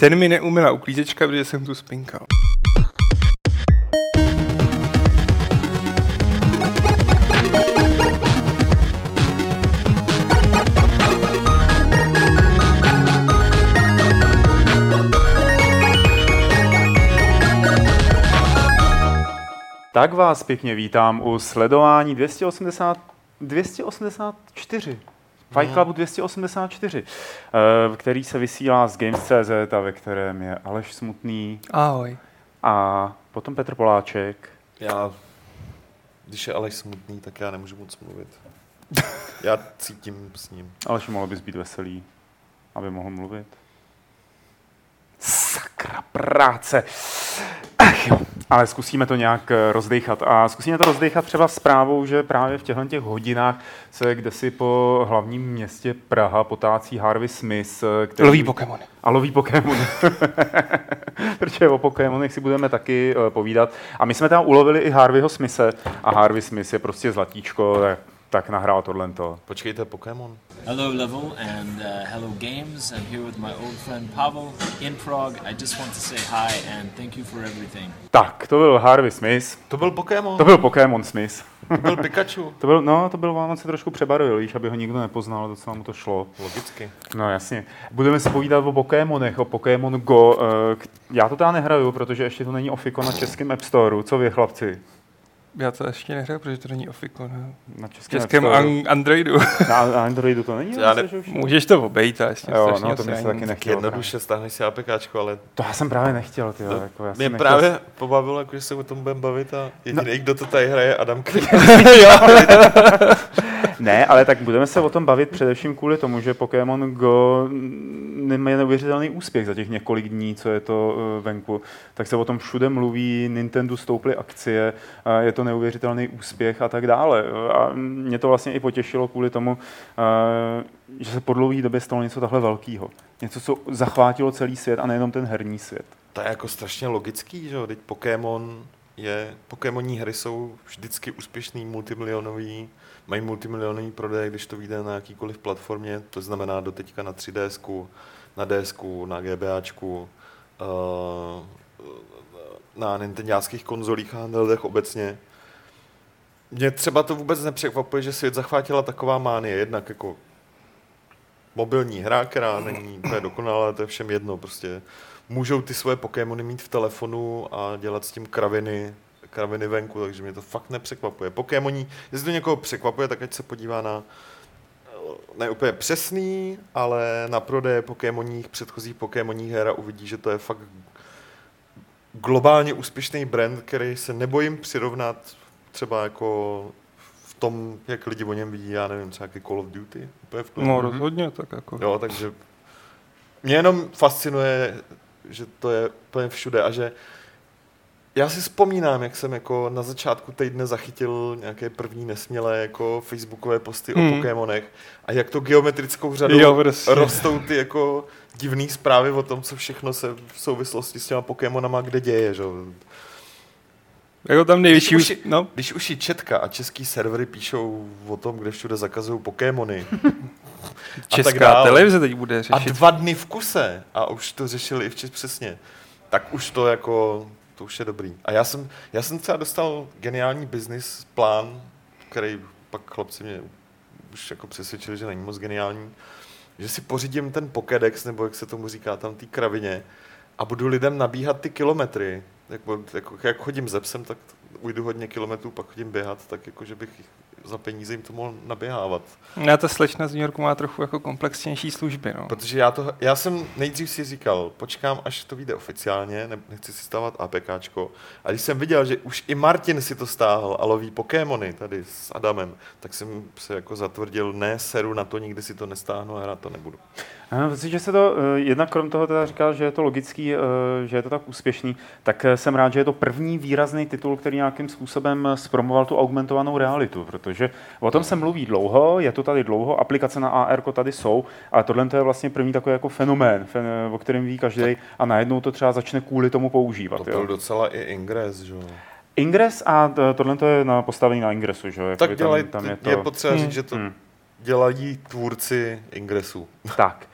Ten mi neumila uklízečka, protože jsem tu spinkal. Tak vás pěkně vítám u sledování 280, 284. Fight Clubu 284, eh, který se vysílá z Games.cz a ve kterém je Aleš Smutný Ahoj. a potom Petr Poláček. Já, když je Aleš smutný, tak já nemůžu moc mluvit. Já cítím s ním. Aleš, mohl bys být veselý, aby mohl mluvit. Sakra práce. Ach jo. Ale zkusíme to nějak eh, rozdechat. A zkusíme to rozdechat třeba zprávou, že právě v těchto těch hodinách se kdesi po hlavním městě Praha potácí Harvey Smith, eh, který... Loví Pokémony. A loví Pokémony. Protože o Pokémonech si budeme taky uh, povídat. A my jsme tam ulovili i Harveyho Smise a Harvey Smith je prostě zlatíčko, tak, tak nahrál tohle. Počkejte, Pokémon. Hello, Level, and uh, hello, Games. I'm here with my old friend Pavel in Prague. I just want to say hi and thank you for everything. Tak, to byl Harvey Smith. To byl Pokémon, To byl Pokémon Smith. to byl Pikachu. To byl, no, to byl, on se trošku přebarvil, víš, aby ho nikdo nepoznal, docela mu to šlo. Logicky. No jasně. Budeme si povídat o Pokémonech, o Pokémon Go. k- Já to teda nehraju, protože ještě to není ofiko na českém App Storeu. Co vy, chlapci? Já to ještě nehraju, protože to není Ofiko. Ne? Na V českém, českém an- Androidu. Na na Androidu to není? Já ne- už... Můžeš to obejít, ale ještě Jo, no, to mi se taky nechtělo. Jednoduše stáhneš si APKčko, ale To já jsem právě nechtěl, ty to jako já jsem mě nechtěl... právě pobavilo, jako, že se o tom budeme bavit a jediný, No. kdo to tady hraje, je Adam Kryl. Ne, ale tak budeme se o tom bavit především kvůli tomu, že Pokémon Go nemá neuvěřitelný úspěch za těch několik dní, co je to eh, venku. Tak se o tom všude mluví, Nintendo stouply akcie, je to neuvěřitelný úspěch a tak dále. A mě to vlastně i potěšilo kvůli tomu, eh, že se po dlouhé době stalo něco takhle velkého. Něco, co zachvátilo celý svět a nejenom ten herní svět. To je jako strašně logický, že jo? Teď Pokémon je, Pokémonní hry jsou vždycky úspěšný, multimilionový, mají multimilionový prodej, když to vyjde na jakýkoliv platformě, to znamená do teďka na 3DS, na DS, na GBAčku, eh, na nintendáckých konzolích a handheldech obecně. Mě třeba to vůbec nepřekvapuje, že svět zachvátila taková mánie, jednak jako mobilní hra, která není úplně dokonalá, to je všem jedno, prostě můžou ty svoje Pokémony mít v telefonu a dělat s tím kraviny, kraviny venku, takže mě to fakt nepřekvapuje. Pokémoní, jestli to někoho překvapuje, tak ať se podívá na eh, ne úplně přesný, ale na prodeje Pokémoních, předchozích Pokémoních her a uvidí, že to je fakt globálně úspěšný brand, který se nebojím přirovnat třeba jako v tom, jak lidi o něm vidí, já nevím, třeba jaký Call of Duty, úplně v klidu. No rozhodně, tak jako. Jo, takže mě jenom fascinuje, že to je úplně všude a že já si vzpomínám, jak jsem jako na začátku týdne zachytil nějaké první nesmělé jako facebookové posty Hmm. o Pokémonech a jak to geometrickou řadou Jo, prostě. rostou ty jako divné zprávy o tom, co všechno se v souvislosti s těma Pokémonama kde děje, že? Jako tam největší... Když už Už, no, Když už i Četka a český servery píšou o tom, kde všude zakazují Pokémony česká televize teď bude a řešit. dva dny v kuse a už to řešili i včas přesně, tak už to jako, to už je dobrý. A já jsem, já jsem třeba dostal geniální business plán, který pak chlapci mě už jako přesvědčili, že není moc geniální, že si pořídím ten Pokédex, nebo jak se tomu říká, tam té kravině a budu lidem nabíhat ty kilometry. Jako, jako, jak chodím ze psem, tak ujdu hodně kilometrů, pak chodím běhat, tak jako, že bych za peníze jim to mohl naběhávat. Já ta slečna z New Yorku má trochu jako komplexnější služby, no. Protože já, to, já jsem nejdřív si říkal, počkám, až to vyjde oficiálně, ne, nechci si stávat APKčko. A když jsem viděl, že už i Martin si to stáhl a loví Pokémony tady s Adamem, tak jsem se jako zatvrdil, ne, seru na to, nikdy si to nestáhnu a hrát to nebudu. Já mám pocit, že se to, eh, jednak krom toho teda říkal, že je to logický, eh, že je to tak úspěšný, tak eh, jsem rád, že je to první výrazný titul, který nějakým způsobem zpromoval tu augmentovanou realitu, protože o tom se mluví dlouho, je to tady dlouho, aplikace na AR tady jsou, ale tohle to je vlastně první takový jako fenomén, fen, o kterém ví každý a najednou to třeba začne kvůli tomu používat. To jo. byl docela i ingres, že jo. Ingress a to- tohle to je na, postavený na Ingressu, že jo? Tak dělají, je, je potřeba Hmm. říct, že to Hmm. dělají tvůrci ingresů. Tak.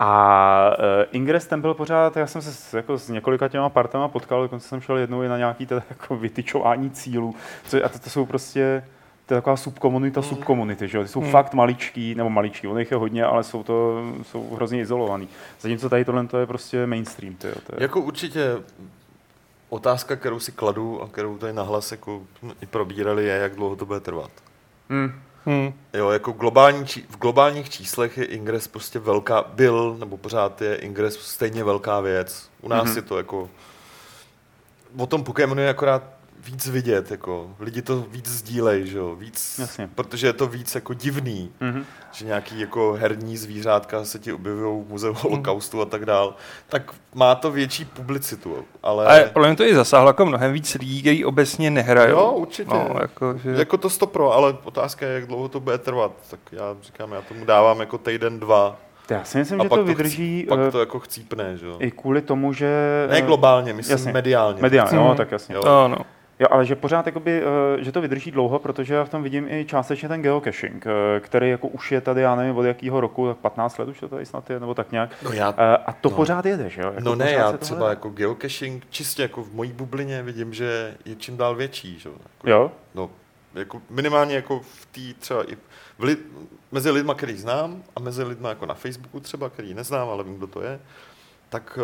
A uh, Ingress ten byl pořád, já jsem se s, jako s několika těma partama potkal, dokonce jsem šel jednou i na nějaký teda jako vytyčování cílů. Co, a to, to jsou prostě to je taková subkomunita mm. subkomunity, že jo? Ty jsou mm. fakt maličký, nebo maličký, on jich je hodně, ale jsou to jsou hrozně izolovaný. Zatímco tady tohle to je prostě mainstream. Tyjo, to je... Jako určitě otázka, kterou si kladu a kterou tady nahlas jako i probírali, je, jak dlouho to bude trvat. Mm. Hmm. Jo, jako globální, v globálních číslech je Ingress prostě velká, byl, nebo pořád je Ingress stejně velká věc. U nás mm-hmm. je to jako, o tom Pokémonu je akorát víc vidět, jako lidi to víc sdílej, že jo, víc, Jasně. protože je to víc jako divný, mm-hmm. že nějaký jako herní zvířátka se ti objevují v muzeu holokaustu a tak dál, tak má to větší publicitu, ale... Ale podle mě to i zasáhlo jako mnohem víc lidí, kteří obecně nehrají. Jo, určitě. No, jako, že... jako to stopro, ale otázka je, jak dlouho to bude trvat, tak já říkám, já tomu dávám jako týden, dva, já si myslím, a že to vydrží... To chcí, pak to jako chcípne, že jo? I kvůli tomu, že... Ne globálně, myslím jasně. mediálně. Mediálně, no, tak jasně. Jo. No, no. Jo, ale že pořád jakoby, eh, že to vydrží dlouho, protože já v tom vidím i částečně ten geocaching, eh, který jako už je tady, já nevím, od jakého roku, tak 15 let už to tady snad je, nebo tak nějak. No já, eh, a to no. pořád jede, že jo? Jako no ne, já třeba hledá. jako geocaching, čistě jako v mojí bublině vidím, že je čím dál větší, že jako, jo? No, jako minimálně jako v té třeba i v li, mezi lidma, který znám a mezi lidma jako na Facebooku třeba, který neznám, ale vím, kdo to je, tak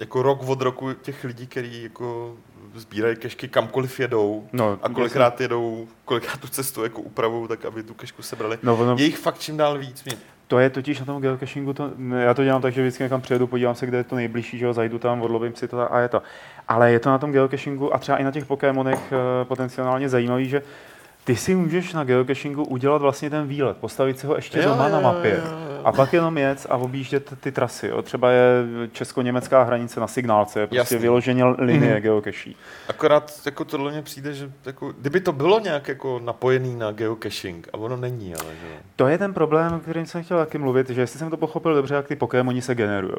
jako rok od roku těch lidí, kteří jako sbírají kešky kamkoliv jedou no, a kolikrát jasný. jedou, kolikrát tu cestu jako upravují, tak aby tu kešku sebrali. No, no, je jich fakt čím dál víc. Mě. To je totiž na tom geocachingu, to, já to dělám tak, že vždycky někam přijedu, podívám se, kde je to nejbližší, že jo, zajdu tam, odlovím si to a je to. Ale je to na tom geocachingu a třeba i na těch Pokémonech uh, potenciálně zajímavý, že ty si můžeš na geocachingu udělat vlastně ten výlet, postavit si ho ještě jo, doma jo, na mapě jo, jo. a pak jenom jet a objíždět ty trasy. Jo. Třeba je česko-německá hranice na signálce, je prostě Jasný. vyloženě linie mm-hmm. geocaší. Akorát jako tohle mně přijde, že jako, kdyby to bylo nějak jako napojený na geocaching, a ono není, ale že... To je ten problém, o kterým jsem chtěl taky mluvit, že jestli jsem to pochopil dobře, jak ty Pokémoni se generují.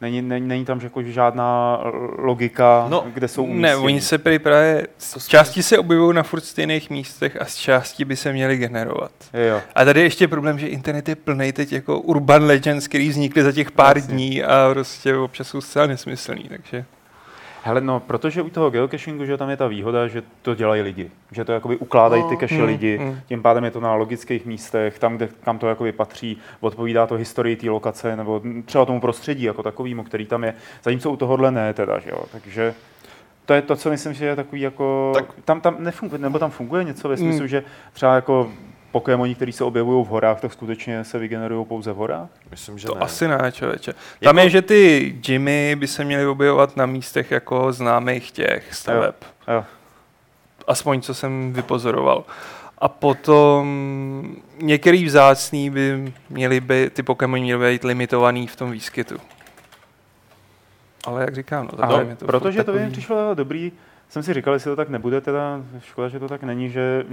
Není, není, není tam jako žádná logika, no, kde jsou umístění. Ne, oni se prý právě, z části se objevují na furt stejných místech a z části by se měly generovat. Jo. A tady je ještě problém, že internet je plný teď jako urban legends, který vznikly za těch pár Jasně. dní a prostě občas jsou zcela nesmyslný, takže... Hele, no, protože u toho geocachingu, že tam je ta výhoda, že to dělají lidi. Že to jakoby ukládají ty cache mm, lidi, mm. tím pádem je to na logických místech, tam, kde, kam to jakoby patří, odpovídá to historii té lokace, nebo třeba tomu prostředí jako takovýmu, který tam je. Zatímco u tohohle ne teda, že jo. Takže to je to, co myslím, že je takový jako... Tak. Tam, tam nefunguje, nebo tam funguje něco ve smyslu, mm. že třeba jako Pokémoni, který se objevují v horách, tak skutečně se vygenerují pouze v horách? Myslím, že to ne. asi ne, člověče. Tam jako... je, že ty Jimmy by se měly objevovat na místech jako známých těch staveb. Jo. Jo. Aspoň, co jsem vypozoroval. A potom některý vzácný by měly být, ty Pokémony měly být limitovaný v tom výskytu. Ale jak říkám, no, Ale je to protože to by mi přišlo dobrý, jsem si říkal, jestli to tak nebude, teda škoda, že to tak není, že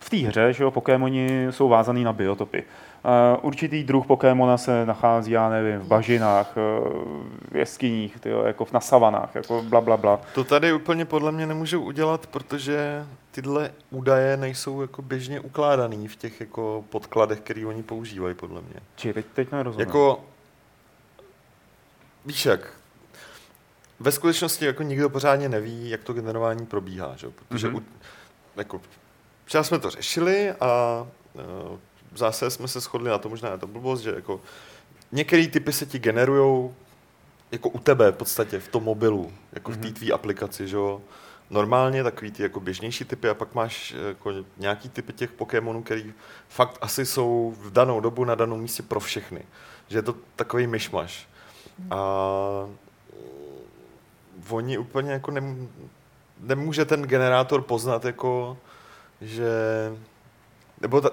v té hře, že jo, Pokémoni jsou vázaný na biotopy. Uh, určitý druh Pokémona se nachází, já nevím, v bažinách, uh, v jeskyních, tyjo, jako na savanách, jako bla, bla, bla. To tady úplně podle mě nemůžou udělat, protože tyhle údaje nejsou jako běžně ukládaný v těch jako podkladech, který oni používají, podle mě. Či teď, teď nerozumím. Jako, víš jak, ve skutečnosti jako nikdo pořádně neví, jak to generování probíhá, že? protože mm-hmm. u, jako Včera jsme to řešili a zase jsme se shodli na to, možná je to blbost, že jako některé typy se ti generují jako u tebe v podstatě v tom mobilu, jako mm-hmm. v té mhm. tvý aplikaci, že jo. Normálně takový ty jako běžnější typy a pak máš jako nějaký typy těch Pokémonů, který fakt asi jsou v danou dobu na danou místě pro všechny. Že je to takový myšmaš. A oni úplně jako nem, nemůže ten generátor poznat jako že... Nebo ta,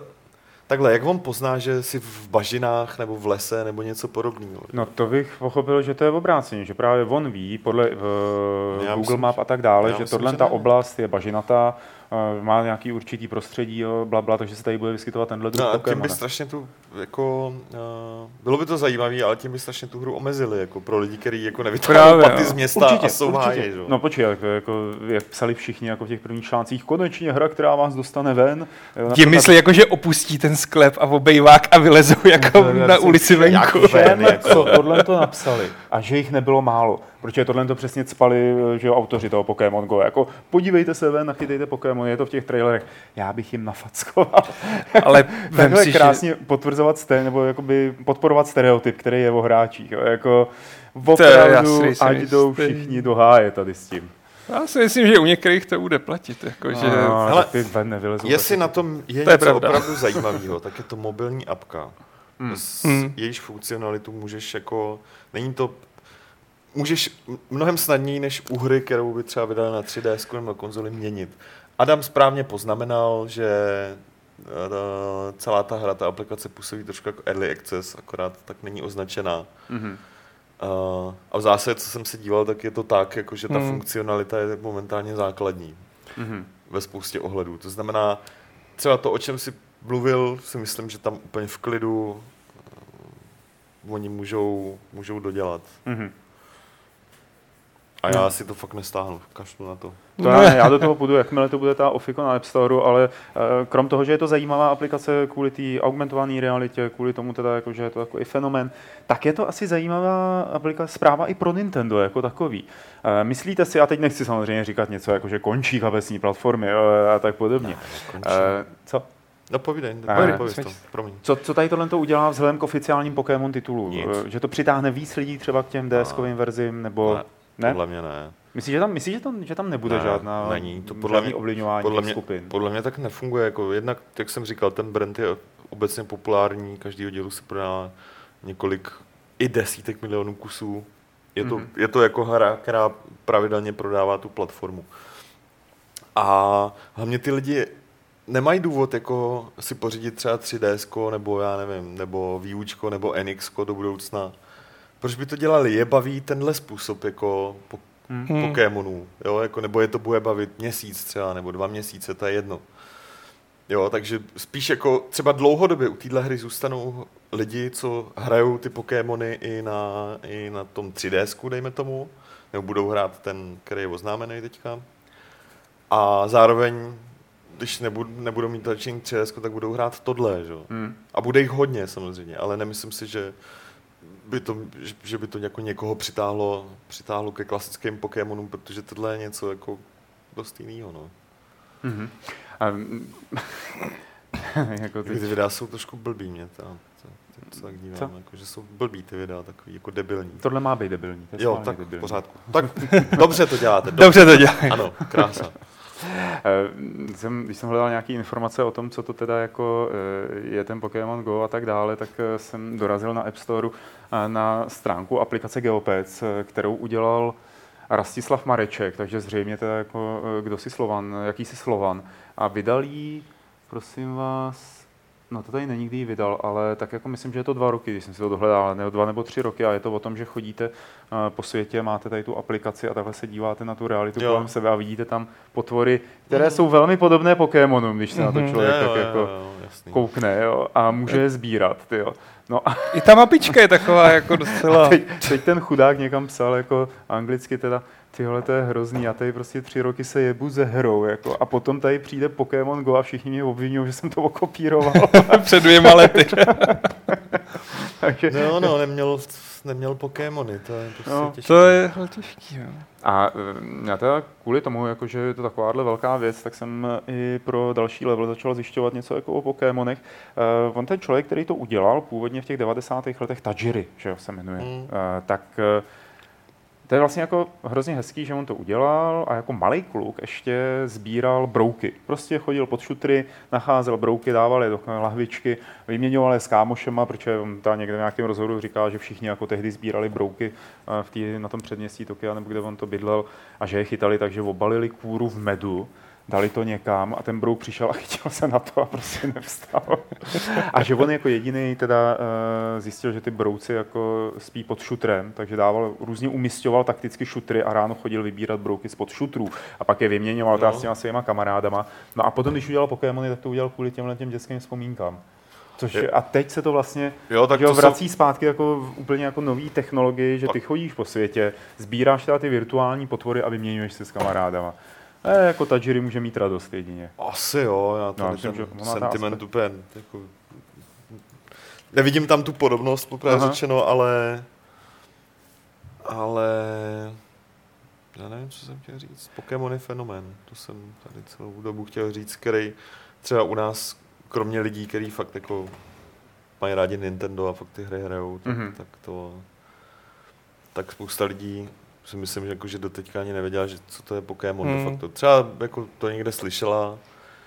takhle, jak on pozná, že jsi v bažinách nebo v lese nebo něco podobného? No to bych pochopil, že to je obráceně, že právě on ví podle v Google myslím, Map a tak dále, že tohle ta ne. oblast je bažinatá, uh, má nějaký určitý prostředí, jo, bla, bla, takže se tady bude vyskytovat tenhle druh No a tím by strašně tu, jako, uh, bylo by to zajímavé, ale tím by strašně tu hru omezili, jako pro lidi, kteří jako nevytáhnou Právě, paty no. z města a jsou že? jo. No počkej, jak, jako, jak psali všichni jako v těch prvních článcích, konečně hra, která vás dostane ven. Jo, Tím například- myslí jako, že opustí ten sklep a obejvák a vylezou jako na ulici venku. jak ven, Všem, jako. co tohle to napsali a že jich nebylo málo, protože tohle to přesně cpali, že jo, autoři toho Pokémon Go, jako podívejte se ven, nachytejte Pokémon, je to v těch trailerech, já bych jim nafackoval. Ale vem Takhle si, že krásně potvrzovat, sté, nebo jakoby podporovat stereotyp, který je o hráčích, jo, jako je opravdu, jasný, si ať jdou všichni do háje tady s tím. já si myslím, že u některých to bude platit. Jako, že... No, Hele, ale ty ven nevylezou. Jestli na tom je, To je něco pravda. opravdu zajímavého, tak je to mobilní apka. S Hmm. jejíž funkcionalitu můžeš jako, není to, můžeš mnohem snadněji než u hry, kterou by třeba vydali na 3DS nebo na konzoli měnit. Adam správně poznamenal, že eh, celá ta hra, ta aplikace působí trošku jako early access, akorát tak není označená. Mhm. Uh, a v zásadě, co jsem se díval, tak je to tak, jako, že ta Hmm. funkcionalita je momentálně základní Mhm. ve spoustě ohledů. To znamená, třeba to, o čem si mluvil, si myslím, že tam úplně v klidu uh, oni můžou, můžou dodělat. Mhm. A já si to fakt nestáhnu, kašlu na to. To já, já do toho půjdu, jakmile to bude ta Ofiko na App Store, ale eh, krom toho, že je to zajímavá aplikace kvůli té augmentované realitě, kvůli tomu teda, jako, že je to takový fenomén, tak je to asi zajímavá aplikace, zpráva i pro Nintendo jako takový. Eh, Myslíte si, a teď nechci samozřejmě říkat něco, jako že končí kapesní platformy eh, a tak podobně. Eh, co? No povídej, Ne, povídej, ne, povídej to, promiň. Co, co tady tohle to udělá vzhledem k oficiálním Pokémon? Nic. Eh, Že to přitáhne víc lidí třeba k těm DS-kovým verzím, nebo... Ne, Ne? Podle mě ne. Myslíš, že tam, myslíš, že tam, že tam nebude Ne, žádná není. To podle mě- ovlivňování Podle mě, skupin? podle mě tak nefunguje. Jako jednak, jak jsem říkal, ten brand je obecně populární, každý dílu se prodá několik i desítek milionů kusů. Je to, Mhm. je to jako hra, která pravidelně prodává tu platformu. A hlavně ty lidi nemají důvod jako si pořídit třeba 3DS, nebo já nevím, nebo Viučko, nebo NX do budoucna. Proč by to dělali? Je baví tenhle způsob jako po, Hmm. Pokémonů, jo, jako, nebo je to bude bavit měsíc třeba, nebo dva měsíce, to je jedno. Jo, takže spíš jako třeba dlouhodobě u téhle hry zůstanou lidi, co hrajou ty Pokémony i na, i na tom 3DS, dejme tomu, nebo budou hrát ten, který je oznámený teďka. A zároveň, když nebudou, nebudou mít začení 3DS, tak budou hrát tohle, že? jo. Hmm. A bude jich hodně samozřejmě, ale nemyslím si, že by to, že- by to jako někoho přitáhlo, přitáhlo ke klasickým Pokémonům, protože tohle je něco jako dost jiného. No. Mhm. A, mm, jako Ty, ty, ty videa jsou trošku blbý mě, ta, ta, ta, tak dívám, Co? jako, že jsou blbý ty videa, takový jako debilní. tohle má být debilní. To Jo, tak v debilní. pořádku. Tak dobře to děláte. Dobře to dělá. Ano, krása. Eh, Jsem, když jsem hledal nějaké informace o tom, co to teda jako eh, je ten Pokémon Go a tak dále, tak eh, jsem dorazil na App Store na stránku aplikace Geopec, kterou udělal Rastislav Mareček, takže zřejmě teda jako kdo si Slovan, jaký si Slovan. A vydal jí, prosím vás, no to tady není, kdy ji vydal, ale tak jako myslím, že je to dva roky, když jsem si to dohledal, ne dva nebo tři roky a je to o tom, že chodíte eh, po světě, máte tady tu aplikaci a takhle se díváte na tu realitu Jo. kolem sebe a vidíte tam potvory, které jsou velmi podobné Pokémonům, když se na to Mhm. člověk Jo, tak jo, jako jo, jasný. koukne jo, a může je sbírat. Jo. No a I ta mapička je taková jako docela... teď, teď ten chudák někam psal jako anglicky teda, tyhle to je hrozný, já tady prostě tři roky se jebu ze hrou, jako, a potom tady přijde Pokémon Go a všichni mě obvinují, že jsem to okopíroval. před dvěma lety. Takže, No, no, neměl, neměl Pokémony, to je prostě No, těžké. To je těžký, jo. A eh, já teda kvůli tomu, jako, že je to takováhle velká věc, tak jsem eh, i pro další level začal zjišťovat něco jako o Pokémonech. Uh, on ten člověk, který to udělal původně v těch 90. letech, Tajiri, že jo, se jmenuje, Mm. uh, tak uh, to je vlastně jako hrozně hezký, že on to udělal a jako malý kluk ještě sbíral brouky. Prostě chodil pod šutry, nacházel brouky, dával je do lahvičky, vyměňoval je s kámošema, protože on tam někde v nějakém rozhovoru říkal, že všichni jako tehdy sbírali brouky eh, v tý, na tom předměstí Tokia, nebo kde on to bydlel, a že je chytali, takže obalili kůru v medu dali to někam a ten brouk přišel a chytil se na to a prostě nevstal. a že on jako jediný teda uh, zjistil, že ty brouci jako spí pod šutrem, takže dával, různě umistoval takticky šutry a ráno chodil vybírat brouky spod šutrů a pak je vyměňoval no. s těma svýma kamarádama. No a potom, když udělal Pokémony, tak to udělal kvůli těmhle těm dětským vzpomínkám. Což je, a teď se to vlastně Jo, tak jo, to vrací jsou- zpátky jako úplně jako nový technologii, že ty chodíš po světě, sbíráš teda ty virtuální potvory a vyměňuješ se s kamarádama. E, jako Tajiri může mít radost jedině. Asi jo, já to No, myslím, že sentiment úplně jako... Nevidím tam tu podobnost, Aha. řečeno, ale... Ale... Já nevím, co jsem chtěl říct. Pokémon je fenomén. To jsem tady celou dobu chtěl říct, který třeba u nás, kromě lidí, kteří fakt jako mají rádi Nintendo a fakt ty hry hrajou, tak, Mhm. tak to... Tak spousta lidí si myslím, že, jako, že doteďka ani nevěděla, že co to je Pokémon Hmm. de facto. Třeba jako to někde slyšela,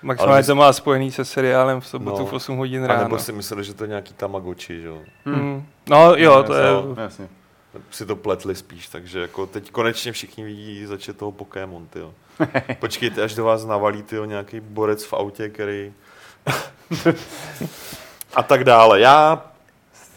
Maximálně Ale- to má spojený se seriálem v sobotu No. v 8 hodin A ráno. nebo si mysleli, že to je nějaký Tamagotchi, že jo? Hmm. No jo, Ne, to je... Jasně. Si to pletli spíš, takže jako teď konečně všichni vidí začet toho Pokémon, tyjo. Počkejte, až do vás navalí, tyjo, nějaký borec v autě, který... a tak dále. Já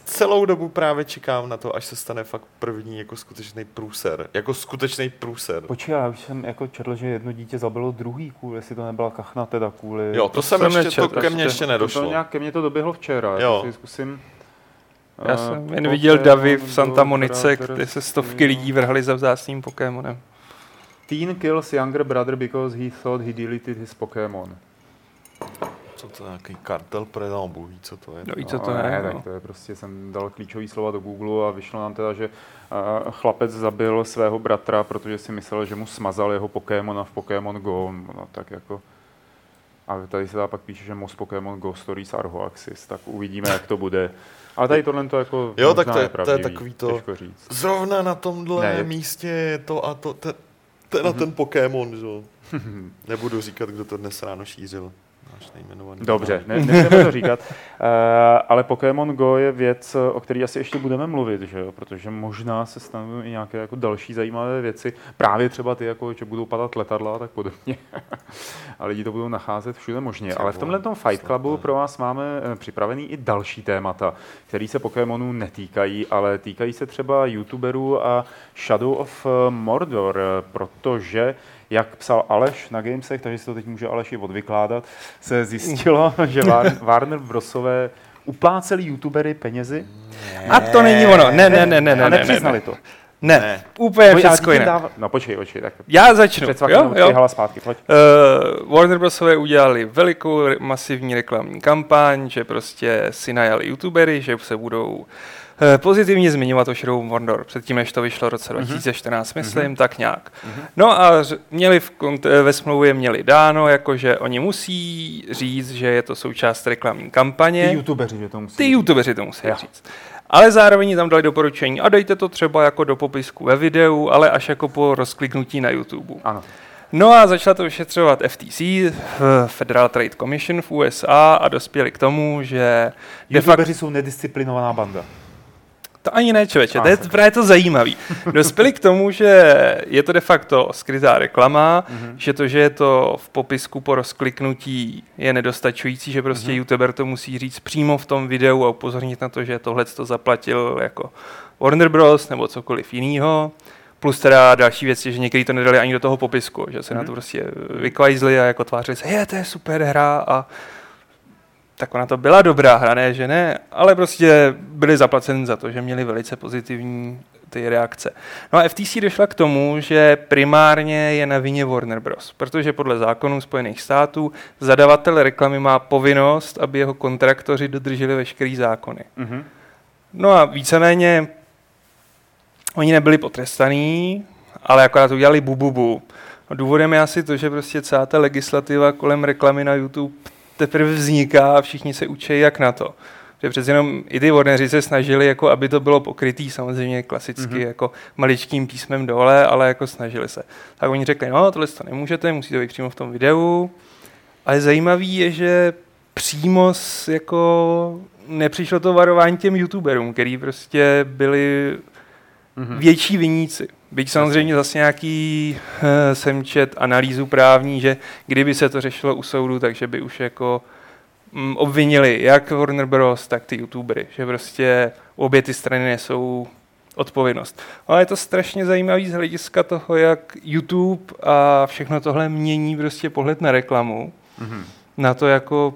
celou dobu právě čekám na to, až se stane fakt první jako skutečný průser. Jako skutečný průser. Počkej, já už jsem jako četl, že jedno dítě zabilo druhý kvůli, jestli to nebyla kachna teda kvůli... Jo, to, jsem, jsem ještě, nečet, to ke mně ještě. ještě To nedošlo. nějak ke mně to doběhlo včera, Jo. jo. si zkusím... Já eh, jsem jen viděl davy v Santa Monice, kde se stovky lidí vrhali za vzácným Pokémonem. Teen kills younger brother because he thought he deleted his Pokémon. Co to je, nějaký kartel pre Bůh ví, co to je. No i co to no, je, ne, no. tak to je prostě, jsem dal klíčový slova do Google a vyšlo nám teda, že uh, chlapec zabil svého bratra, protože si myslel, že mu smazal jeho Pokémona v Pokémon Go. No tak jako... A tady se teda pak píše, že most Pokémon Go Stories are hoaxes, tak uvidíme, jak to bude. Ale tady tohle to jako Jo, tak to je- to je takový to- Těžko říct. Zrovna na tomhle Ne, místě je to a to, te, to je na ten Pokémon, že jo. Nebudu říkat, kdo to dnes ráno šířil. Náš nejmenovaný. Dobře, ne, nebudeme to říkat. Uh, ale Pokémon Go je věc, o které asi ještě budeme mluvit, že jo? protože možná se stanou i nějaké jako další zajímavé věci. Právě třeba ty, jako, že budou padat letadla a tak podobně. a lidi to budou nacházet všude možně. Třeba, Ale v tomhle Fight Clubu pro vás máme eh, připravený i další témata, které se Pokémonů netýkají, ale týkají se třeba YouTuberů a Shadow of eh, Mordor, protože jak psal Aleš na Gamesech, takže si to teď může Aleš i odvykládat, se zjistilo, že War- Warner Brosové upláceli YouTubery penězi A to není ono. Ne, ne, ne, ne, a ne, ne, ne, nepřiznali ne. to. Ne, Ne. úplně všechno jiné. dáv- No počkej, počkej, tak Já začnu. Jo, jo. zpátky, pojď. Uh, Warner Brosové udělali velikou masivní reklamní kampaň, že prostě si najali youtubery, že se budou uh, pozitivně zmiňovat o Shadow of Mordor. Předtím, než to vyšlo v roce 2014, myslím, tak nějak. No a měli v eh, ve smlouvě měli dáno, jako že oni musí říct, že je to součást reklamní kampaně. Ty YouTubeři, že to musí. Ty youtubeři to musí Jo. říct. Ale zároveň tam dali doporučení a dejte to třeba jako do popisku ve videu, ale až jako po rozkliknutí na YouTube. Ano. No a začala to vyšetřovat FTC, eh, Federal Trade Commission v USA a dospěli k tomu, že de facto, YouTubeři jsou nedisciplinovaná banda. To ani ne člověče, to je právě to zajímavý. Dospěli k tomu, že je to de facto skrytá reklama, Mhm. že to, že je to v popisku po rozkliknutí je nedostačující, že prostě Mhm. YouTuber to musí říct přímo v tom videu a upozornit na to, že tohle to zaplatil jako Warner Bros. nebo cokoliv jiného. Plus teda další věc je, že někteří to nedali ani do toho popisku, že se na to Mhm. prostě vykvajzli a jako tvářili se, je, to je super hra a tak ona to byla dobrá hra, ne, že ne, ale prostě byli zaplaceni za to, že měli velice pozitivní ty reakce. No a FTC došla k tomu, že primárně je na vině Warner Bros., protože podle zákonů Spojených států zadavatel reklamy má povinnost, aby jeho kontraktoři dodrželi veškerý zákony. Mhm. No a víceméně oni nebyli potrestaní, ale akorát udělali bububu. Důvodem je asi to, že prostě celá ta legislativa kolem reklamy na YouTube teprve vzniká a všichni se učí jak na to. Že přece jenom i ty Warneri se snažili, jako aby to bylo pokrytý, samozřejmě klasicky Mhm. mm-hmm. jako maličkým písmem dole, ale jako snažili se. Tak oni řekli, no tohle to nemůžete, musí to být přímo v tom videu. Ale zajímavý je, že přímo s, jako nepřišlo to varování těm youtuberům, který prostě byli mm-hmm. větší viníci. Byť samozřejmě zase nějaký uh, jsem čet analýzu právní, že kdyby se to řešilo u soudu, takže by už jako um, obvinili jak Warner Bros., tak ty youtubery, že prostě obě ty strany nesou odpovědnost. Ale je to strašně zajímavý z hlediska toho, jak YouTube a všechno tohle mění prostě pohled na reklamu. Mm-hmm. Na to jako,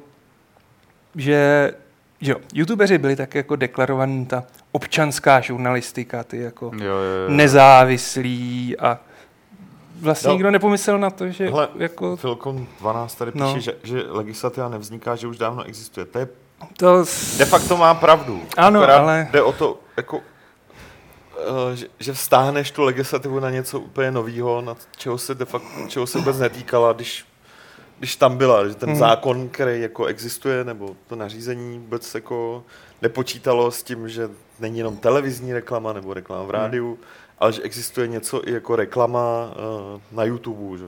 že jo, youtubeři byli tak jako deklarovaní ta občanská žurnalistika, ty jako jo, jo, jo. nezávislí a vlastně no. nikdo nepomyslel na to, že Hele, jako... Filkon 12 tady píše, no. že, že legislativa nevzniká, že už dávno existuje. To je to... De facto má pravdu. Ano, ale... Jde o to, jako Eh, že, že vztáhneš tu legislativu na něco úplně nového, na čeho se, de facto, čeho se vůbec netýkala, když, když tam byla, že ten hmm. zákon, který jako existuje, nebo to nařízení vůbec jako nepočítalo s tím, že není jenom televizní reklama nebo reklama v rádiu, hmm. ale že existuje něco i jako reklama uh, na YouTube, že?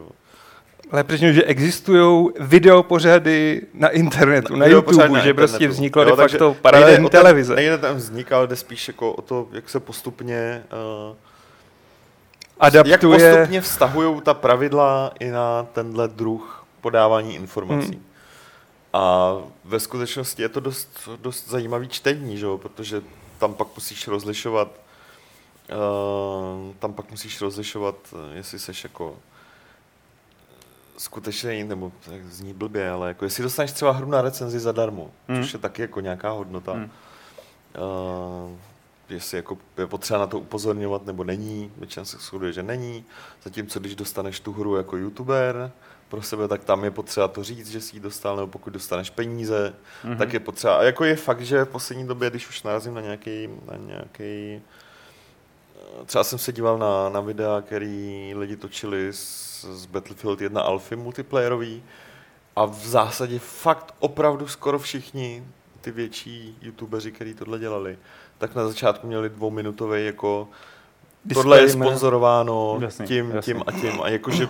Ale protože, že existují videopořady na internetu, na YouTube, na že internetu. prostě vzniklo jo, de facto paralelní televize. Nejde tam vznik, ale jde spíš jako o to, jak se postupně uh, adaptuje. Jak postupně vztahují ta pravidla i na tenhle druh podávání informací. Hmm. A ve skutečnosti je to dost, dost zajímavý čtení, že? protože tam pak musíš rozlišovat uh, tam pak musíš rozlišovat, jestli seš jako skutečně, nebo tak zní blbě, ale jako jestli dostaneš třeba hru na recenzi zadarmo, mm. což je taky jako nějaká hodnota, mm. uh, jestli jako je potřeba na to upozorňovat nebo není, většina se shoduje, že není, zatímco když dostaneš tu hru jako youtuber pro sebe, tak tam je potřeba to říct, že si ji dostal, nebo pokud dostaneš peníze, mm-hmm. tak je potřeba. A jako je fakt, že v poslední době, když už narazím na nějaký, na nějaký třeba jsem se díval na, na videa, který lidi točili z, z Battlefield 1 Alpha multiplayerový a v zásadě fakt opravdu skoro všichni ty větší youtubeři, kteří tohle dělali, tak na začátku měli dvouminutový jako tohle je sponzorováno jasný, tím, jasný. tím a tím a jakože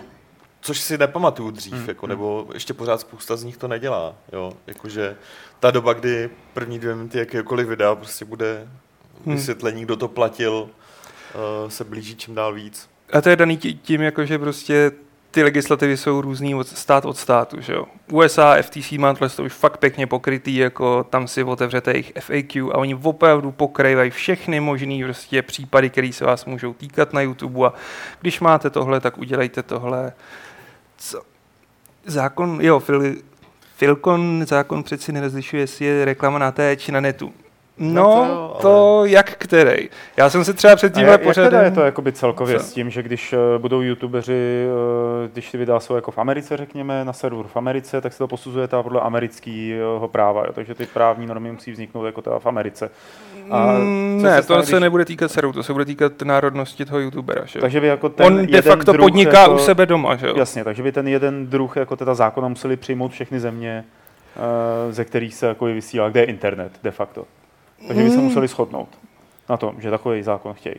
což si nepamatuju dřív, hmm, jako, hmm. nebo ještě pořád spousta z nich to nedělá, jo, jakože ta doba, kdy první dvě minuty jakéhokoliv videa prostě bude hmm. vysvětlení, kdo to platil, uh, se blíží čím dál víc. A to je daný tím, jako, že prostě ty legislativy jsou různý od stát od státu, že jo. USA, FTC má to už fakt pěkně pokrytý, jako tam si otevřete jejich FAQ a oni opravdu pokrývají všechny možné prostě případy, které se vás můžou týkat na YouTube a když máte tohle, tak udělejte tohle. Co? Zákon, jo, Fil, Filkon zákon přeci nerozlišuje, jestli je reklama na té či na netu. No, no to, to jak který. Já jsem se třeba před tímhle pořadem... Jak je to jakoby celkově Co? s tím, že když uh, budou youtubeři, uh, když ty videa jsou jako v Americe, řekněme, na serveru v Americe, tak se to posuzuje teda podle amerického práva, jo? takže ty právní normy musí vzniknout jako teda v Americe. A mm, ne, se stane, to se když... nebude týkat serveru, to se bude týkat národnosti toho youtubera. Že? Takže by jako ten On de facto podniká jako, u sebe doma, že jo? Jasně, takže by ten jeden druh jako teda zákona museli přijmout všechny země, uh, ze kterých se jako vysílá, kde je internet de facto. Takže by se hmm. museli shodnout na tom, že takový zákon chtějí.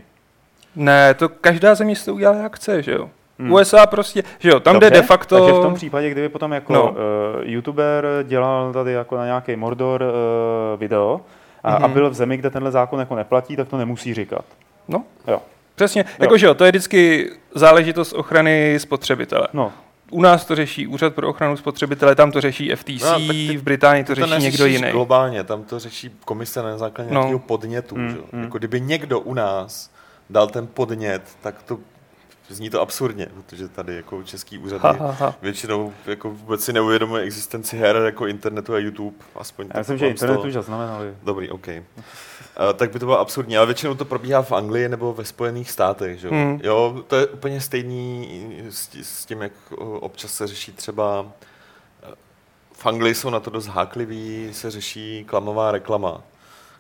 Ne, to každá země si to udělá jak chce, že jo. Hmm. USA prostě, že jo, tam Dobře, jde de facto... Takže v tom případě, kdyby potom jako no. uh, youtuber dělal tady jako na nějaký Mordor uh, video a, mm-hmm. a byl v zemi, kde tenhle zákon jako neplatí, tak to nemusí říkat. No, jo. Přesně, jakože jo, to je vždycky záležitost ochrany spotřebitele. No, u nás to řeší Úřad pro ochranu spotřebitele, tam to řeší FTC, no, ty, v Británii to, to řeší někdo jiný. globálně, tam to řeší komise na základě no. nějakého podnětu. Mm, mm. Jako kdyby někdo u nás dal ten podnět, tak to zní to absurdně, protože tady jako český úřady ha, ha, ha. většinou jako vůbec si neuvědomuje existenci her jako internetu a YouTube. Aspoň Já myslím, že internet už zaznamenali. Dobrý, OK. Uh, tak by to bylo absurdní, ale většinou to probíhá v Anglii nebo ve Spojených státech. Že? Hmm. Jo, to je úplně stejný s, tím, jak občas se řeší třeba eh, v Anglii jsou na to dost hákliví, se řeší klamová reklama,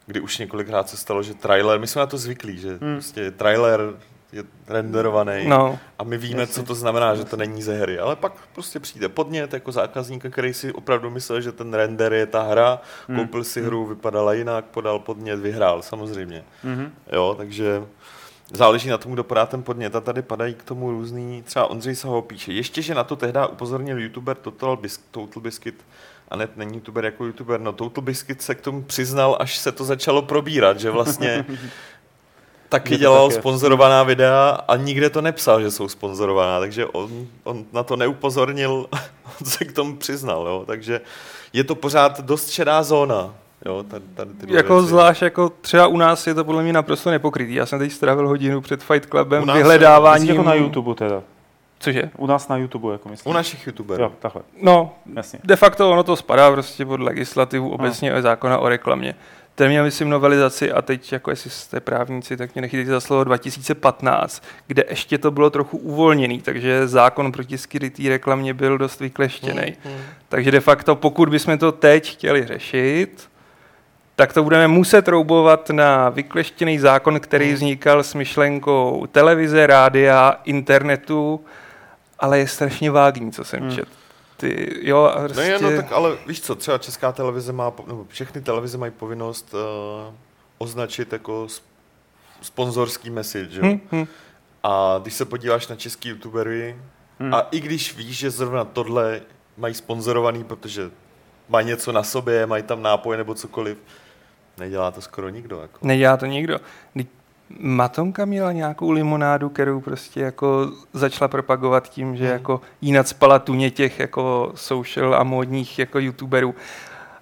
kdy už několikrát se stalo, že trailer, my jsme na to zvyklí, že hmm. prostě trailer je renderovaný no. a my víme, co to znamená, že to není ze hry. Ale pak prostě přijde podnět jako zákazníka, který si opravdu myslel, že ten render je ta hra, hmm. koupil si hru, vypadala jinak, podal podnět, vyhrál samozřejmě. Hmm. Jo, takže záleží na tom, kdo podá ten podnět a tady padají k tomu různý, třeba Ondřej se ho píše, ještě, že na to tehdy upozornil youtuber Total, Bis- Total Biscuit, a ne, není youtuber jako youtuber, no Total Biscuit se k tomu přiznal, až se to začalo probírat, že vlastně taky dělal taky- sponzorovaná videa a nikde to nepsal, že jsou sponzorovaná, takže on, on na to neupozornil, on se k tomu přiznal, jo? takže je to pořád dost šedá zóna. Jo, tady, tady tyhle Jako věci. zvlášť jako třeba u nás je to podle mě naprosto nepokrytý. Já jsem teď strávil hodinu před Fight U Clubem vyhledáváním. Myslíš jako na YouTube teda. Cože? U nás na YouTube, jako myslím. U našich youtuberů. Jo, takhle, No, jasně. de facto ono to spadá prostě pod legislativu obecně o zákona o reklamě. Ten měl, myslím, novelizaci a teď, jako jestli jste právníci, tak mě nechytejte za slovo 2015, kde ještě to bylo trochu uvolněný, takže zákon proti skrytý reklamě byl dost vykleštěný. Hmm, hmm. Takže de facto, pokud bychom to teď chtěli řešit, tak to budeme muset roubovat na vykleštěný zákon, který Hmm. vznikal s myšlenkou televize, rádia, internetu, ale je strašně vágní, co jsem Hmm. četl. Ty, jo, a No, prostě... je, no tak ale víš co, třeba česká televize má, nebo všechny televize mají povinnost uh, označit jako sp- sponzorský message, jo? hm, hm. A když se podíváš na český youtubery, Hmm. a i když víš, že zrovna tohle mají sponzorovaný, protože mají něco na sobě, mají tam nápoje nebo cokoliv, nedělá to skoro nikdo. Jako. Nedělá to nikdo. Matonka měla nějakou limonádu, kterou prostě jako začala propagovat tím, že Hmm. jako jí nadspala tuně těch jako social a módních jako youtuberů.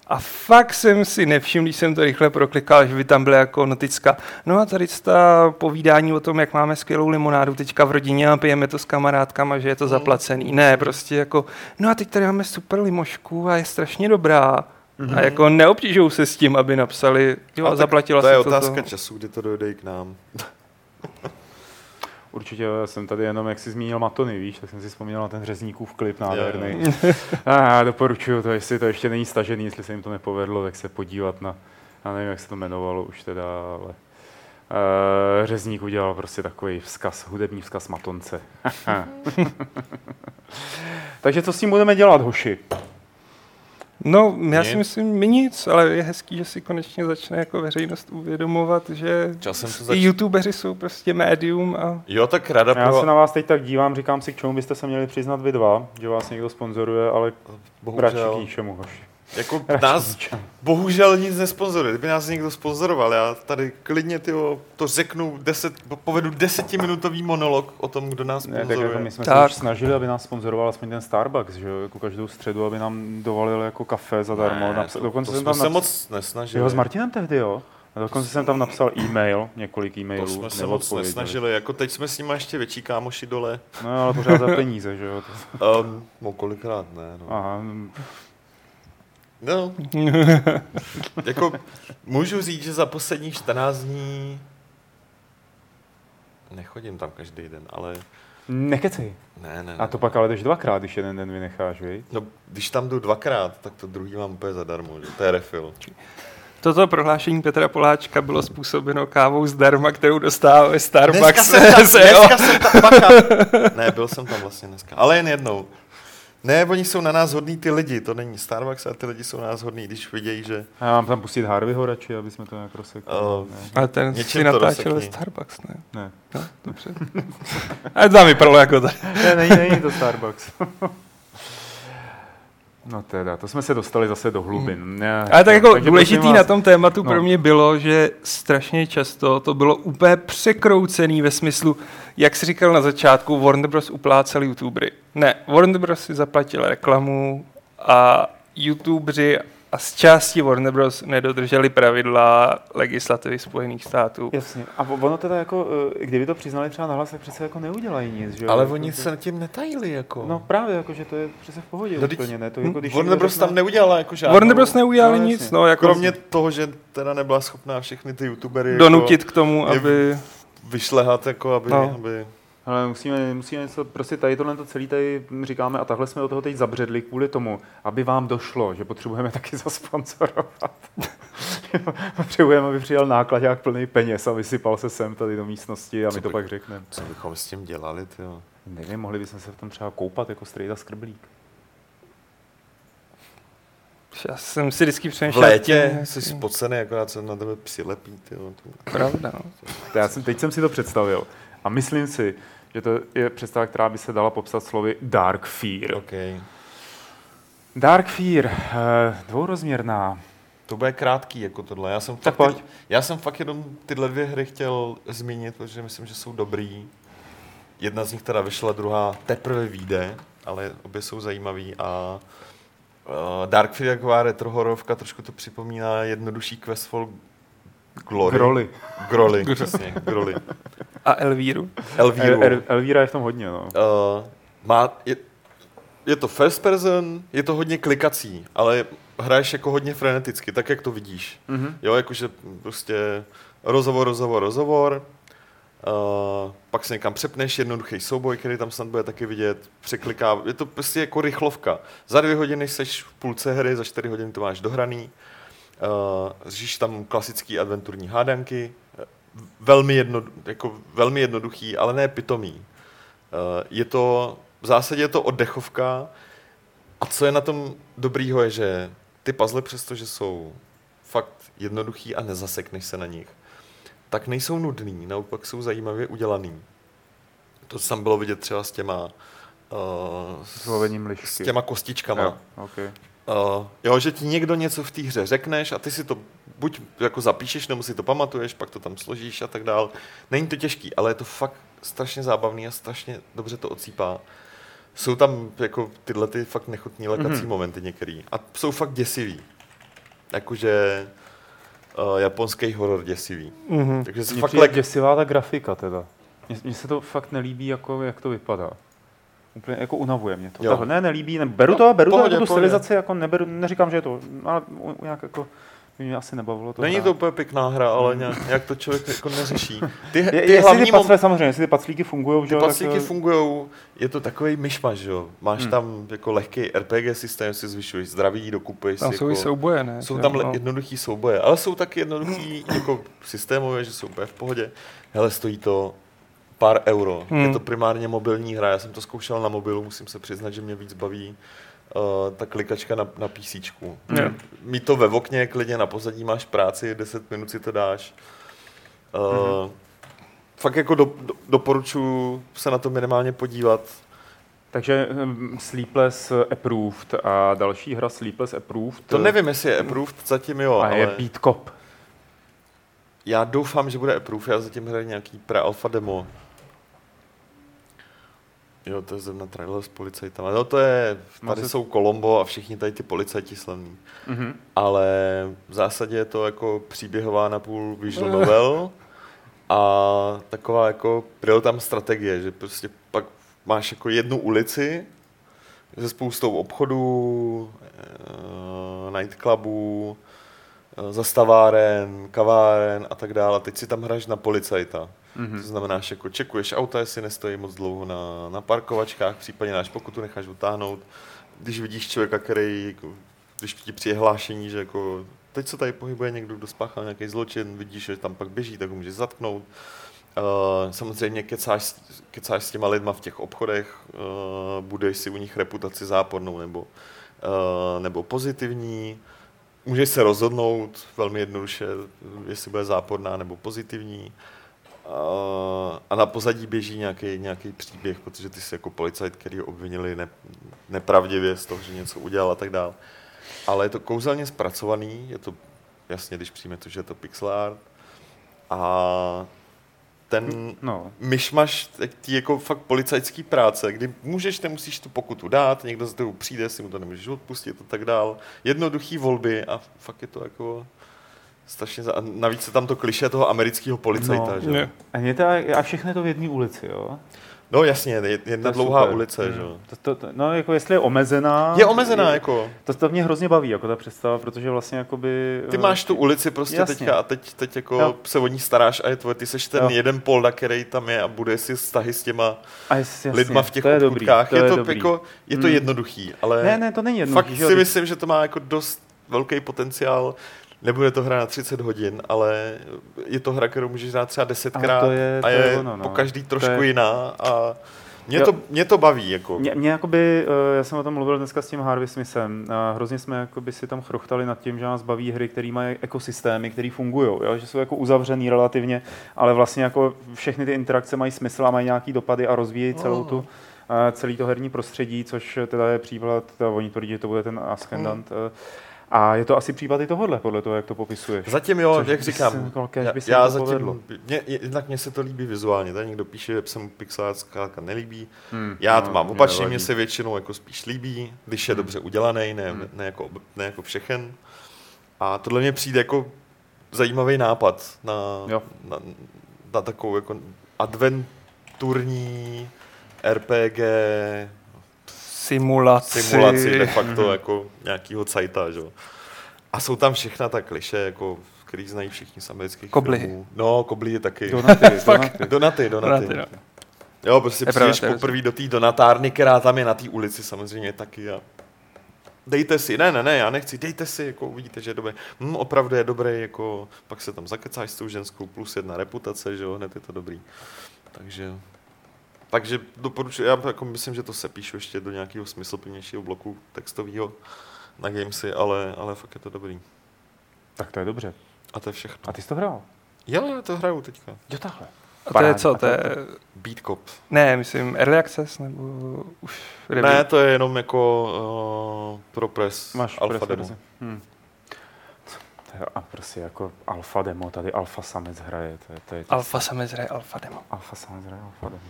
A fakt jsem si nevšiml, když jsem to rychle proklikal, že by tam byla jako noticka. No a tady ta povídání o tom, jak máme skvělou limonádu teďka v rodině a pijeme to s kamarádkama, že je to Hmm. zaplacený. Ne, prostě jako, no a teď tady máme super limošku a je strašně dobrá. A jako neobtěžují se s tím, aby napsali, jo, A zaplatila to je se otázka to. času, kdy to dojde i k nám. Určitě já jsem tady jenom, jak jsi zmínil Matony, víš, tak jsem si vzpomněl na ten řezníkův klip nádherný. A doporučuju to, jestli to ještě není stažený, jestli se jim to nepovedlo, tak se podívat na, já nevím, jak se to jmenovalo už teda, ale uh, řezník udělal prostě takový vzkaz, hudební vzkaz Matonce. Takže co s tím budeme dělat, hoši? No, já si Nic. myslím nic, ale je hezký, že si konečně začne jako veřejnost uvědomovat, že Časem zač... youtubeři jsou prostě médium a Jo, tak rada Já pro... se na vás teď tak dívám, říkám si, k čemu byste se měli přiznat vy dva, že vás někdo sponzoruje, ale radši k Bohužel, ničemu, hoši. Jako nás bohužel nic nesponzoruje. Kdyby nás někdo sponzoroval, já tady klidně tyjo, to řeknu, deset, povedu desetiminutový monolog o tom, kdo nás Ne, tak sponzoruje. jako my jsme Tak. se už snažili, aby nás sponzoroval aspoň ten Starbucks, že jo, jako každou středu, aby nám dovalil jako kafe zadarmo. Ne, Naps- to, dokonce to jsem jsme tam se napsal, moc nesnažili. jo, s Martinem tehdy, jo. A dokonce jsem tam napsal e-mail, několik to e-mailů, jsme se moc nesnažili. Jako teď jsme s nimi ještě větší kámoši dole. No, ale pořád za peníze, že jo. To- Um, no kolikrát ne. No. Aha, no. jako můžu říct, že za posledních 14 dní nechodím tam každý den, ale nekecej. ne, ne, ne. A to pak ale jdeš dvakrát, když jeden den vynecháš, vej? No, když tam jdu dvakrát, tak to druhý mám úplně zadarmo, že? To je refill. toto prohlášení Petra Poláčka bylo způsobeno kávou zdarma, kterou dostává ve Starbucks. jsem tam, dneska jsem tam, bacha. Ne, byl jsem tam vlastně dneska, ale jen jednou. Ne, oni jsou na nás hodní ty lidi, to není Starbucks, a ty lidi jsou na nás hodní, když vidějí, že... A já mám tam pustit Harveyho radši, aby jsme to nějak rozsekli. Oh. ne? Ale ten si to natáčel ve. Starbucks, ne? ne. No, dobře. A to tam vypadalo jako tak. Ne, není, není to Starbucks. No teda, to jsme se dostali zase do hlubin. Ne, Ale tak jako důležitý prosím na vás- tom tématu no. pro mě bylo, že strašně často to bylo úplně překroucený ve smyslu, jak jsi říkal na začátku, Warner Bros. uplácel youtubery. Ne, Warner Bros. si zaplatil reklamu a youtuberi a z části Warner Bros. nedodrželi pravidla legislativy Spojených států. Jasně. A ono teda jako, eh, kdyby to přiznali třeba nahlas, tak přece jako neudělají nic, že jo? Ale Jako oni to- se tím netajili, jako. No právě, jako, že to je přece v pohodě No, úplně, ne? To hm, jako, když Warner Bros. řekne- tam neudělala jako žádnou... Warner Bros. neudělali No, nic, jasně. no, jako Kromě toho, že teda nebyla schopná všechny ty youtubery donutit k tomu, aby... jako vyšlehat, jako aby, No. aby... Ale musíme, musíme něco, prostě tady tohle to celý tady říkáme a takhle jsme do toho teď zabředli kvůli tomu, aby vám došlo, že potřebujeme taky zasponsorovat. potřebujeme, aby přijel nákladák plný peněz a vysypal se sem tady do místnosti a Co my to by- pak řekneme. Co bychom s tím dělali, tyjo? Nevím, mohli bychom se v tom třeba koupat jako strejda skrblík. Já jsem si vždycky V přemýšlel... létě jak- jsi spocený, akorát se na tebe přilepí, tyjo. To- Pravda, no. Já jsem, teď jsem si to představil a myslím si, že to je představa, která by se dala popsat slovy dark fear. OK. Dark fear, eh, dvourozměrná, To bude krátký jako tohle. Já jsem, Tak fakt, pojď. já jsem fakt jenom tyhle dvě hry chtěl zmínit, protože myslím, že jsou dobrý. Jedna z nich teda vyšla, druhá teprve vyjde, ale obě jsou zajímavý a uh, Dark je taková retrohorovka, trošku to připomíná jednodušší Questfall Glory. Groly. Groly, přesně, Groly. A Elvíru? Elvíru. El, El, Elvíra je v tom hodně, no. Uh, má, je, je to first person, je to hodně klikací, ale hraješ jako hodně freneticky, tak jak to vidíš. Mhm. Jo, jakože prostě rozhovor, rozhovor, rozhovor, uh, pak se někam přepneš, jednoduchý souboj, který tam snad bude taky vidět, překliká, je to prostě jako rychlovka. Za dvě hodiny seš v půlce hry, za čtyři hodiny to máš dohraný, uh, zžíš tam klasický adventurní hádanky, eh, velmi, jedno, jako velmi jednoduchý, ale ne pitomý. Uh, je to, v zásadě je to oddechovka a co je na tom dobrýho je, že ty puzzle, přestože jsou fakt jednoduchý a nezasekneš se na nich, tak nejsou nudný, naopak jsou zajímavě udělaný. To tam bylo vidět třeba s těma, uh, S s těma kostičkama. Jo, okay. Uh, jo, že ti někdo něco v té hře řekneš a ty si to buď jako zapíšeš, nebo si to pamatuješ, pak to tam složíš a tak dál. Není to těžký, ale je to fakt strašně zábavný a strašně dobře to ocípá. Jsou tam jako tyhle ty fakt nechutní lekací Mhm. mm-hmm. momenty některý. A jsou fakt děsivý. Jakože uh, japonský horor děsivý. Mhm. Takže se fakt lek... děsivá ta grafika teda. Mně- Mně se to fakt nelíbí, jako, jak to vypadá. Úplně jako unavuje mě to. Jo. Tahle, ne, nelíbí, ne, beru No, to, beru pohodě, to jako tu stylizaci, jako neberu, neříkám, že je to, ale nějak jako, mě asi nebavilo to Není hrát. to úplně pěkná hra, ale nějak, nějak to člověk jako neřeší. Ty, Je, ty jestli hlavní ty mom- paclíky, samozřejmě, jestli ty paclíky fungují, že Ty jo, tak, paclíky eh, fungují, je to takový myšmaš, že jo. Máš Hmm. tam jako lehký RPG systém, si zvyšuješ zdraví, dokupuješ Tam si jsou i jako, souboje, ne? jsou tam no. jednoduchý souboje, ale jsou taky jednoduchý jako systémové, že jsou úplně v pohodě. Hele, stojí to pár euro. Hmm. Je to primárně mobilní hra, já jsem to zkoušel na mobilu, musím se přiznat, že mě víc baví uh, ta klikačka na, na PC. Jo. Mít to ve okně, klidně na pozadí máš práci, 10 minut si to dáš. Uh, Mhm. Fakt jako do, do, doporučuji se na to minimálně podívat. Takže hm, Sleepless Approved a další hra Sleepless Approved. To nevím, jestli je approved, zatím jo, A je ale Beat Cop. já doufám, že bude approved, já zatím hraju nějaký pre-alpha demo. Jo, to je zrovna trailer s policajtama. No to je, tady Máte- jsou Colombo a všichni tady ty policajti slavní. Mhm. Ale v zásadě je to jako příběhová na půl visual novel a taková jako real tam strategie, že prostě pak máš jako jednu ulici se spoustou obchodů, eh, nightclubů, eh, zastaváren, kaváren a tak dále. Teď si tam hraješ na policajta. Mhm. To znamená, že jako čekuješ auta, jestli nestojí moc dlouho na, na parkovačkách, případně náš pokutu necháš utáhnout. Když vidíš člověka, který, jako, když ti přijde hlášení, že jako, teď se tady pohybuje někdo, kdo spáchal nějaký zločin, vidíš, že tam pak běží, tak ho můžeš zatknout. Uh, samozřejmě kecáš, kecáš s těma lidma v těch obchodech, uh, budeš si u nich reputaci zápornou nebo, uh, nebo pozitivní. Můžeš se rozhodnout velmi jednoduše, jestli bude záporná nebo pozitivní. Uh, a na pozadí běží nějaký, nějaký příběh, protože ty jsi jako policajt, který ho obvinili ne, nepravdivě z toho, že něco udělal a tak dále. Ale je to kouzelně zpracovaný, je to jasně, když přijme to, že je to pixel art. A ten No, myšmaš ty jako fakt policajský práce, kdy můžeš, nemusíš tu pokutu dát, někdo z tebou přijde, si mu to nemůžeš odpustit a tak dál. Jednoduchý volby a fakt je to jako strašně... Za... A navíc je tam to kliše toho amerického policajta, No. že? Ne. a, je to, a všechno je to v jedné ulici, jo? No jasně, je- To jedna je dlouhá super. ulice, Mm. že jo? To, to, to, no, jako jestli je omezená... Je omezená, jako. To, to mě hrozně baví, jako ta představa, protože vlastně jakoby... Ty eh, máš tu ulici prostě Jasně. teďka a teď, teď jako Jo. se o ní staráš a je tvoje, ty seš ten Jo. jeden polda, který tam je a bude si vztahy s těma a jest, jasně, lidma v těch to je dobrý, obchůdkách. to je, je to, dobrý. jako, je to Mm. jednoduchý, ale... Ne, ne, to není jednoduchý. Fakt si myslím, že to má jako dost velký potenciál. Nebude to hra na 30 hodin, ale je to hra, kterou můžeš hrát třeba desetkrát A to je- a to je, je ono, no. po každý trošku To je- jiná a mě to, mě to baví. Jako. Mě, mě jakoby, eh, já jsem o tom mluvil dneska s tím Harvey Smithem, a hrozně jsme jakoby si tam chrochtali nad tím, že nás baví hry, které mají ekosystémy, které fungují, že jsou jako uzavřený relativně, ale vlastně jako všechny ty interakce mají smysl a mají nějaký dopady a rozvíjejí celou tu, eh, celý to herní prostředí, což teda je příklad, teda oni tvrdí, že to bude ten Ascendant. eh, A je to asi případ i tohohle, podle toho, jak to popisuješ. Zatím jo, Což jak říkám, se- kolik já, by se já to zatím, povedlo. mě, jednak mně se to líbí vizuálně, tady někdo píše, že se mu zkrátka nelíbí, Hmm, já to no, mám mě opačně, mně se většinou jako spíš líbí, když je Hmm. dobře udělaný, ne, Hmm. ne, jako, ne jako všechen. A tohle mě přijde jako zajímavý nápad na, Jo. na, na takovou jako adventurní RPG Simulaci. simulaci de facto Mhm. jako nějakýho cajta, že? jo. A jsou tam všechna ta kliše, jako, který znají všichni z amerických Koblihy. filmů. No, koblihy taky. Donaty, donaty. Donaty, donaty. Donaty, no. Jo, prostě Je přijdeš poprvé do té donatárny, která tam je na té ulici samozřejmě taky a dejte si, ne, ne, ne, já nechci, dejte si, jako uvidíte, že je dobrý. Hm, opravdu je dobrý, jako pak se tam zakecáš s tou ženskou, plus jedna reputace, že jo, hned je to dobrý. Takže, takže doporučuji, já jako myslím, že to se píšu ještě do nějakého smysluplnějšího bloku textového na Gamesy, ale, ale fakt je to dobrý. Tak to je dobře. A to je všechno. A ty jsi to hrál? Jo, já to hraju teďka. Jo, takhle. A to je co? To je, Beat Cop. ne, myslím Early Access, nebo už review? Ne, to je jenom jako uh, pro press Máš alfa press demo. Hm. Je, a prostě jako alfa demo, tady alfa samec hraje, to je, to je Alfa samec hraje Alfa demo. alfa samec hraje alfa demo.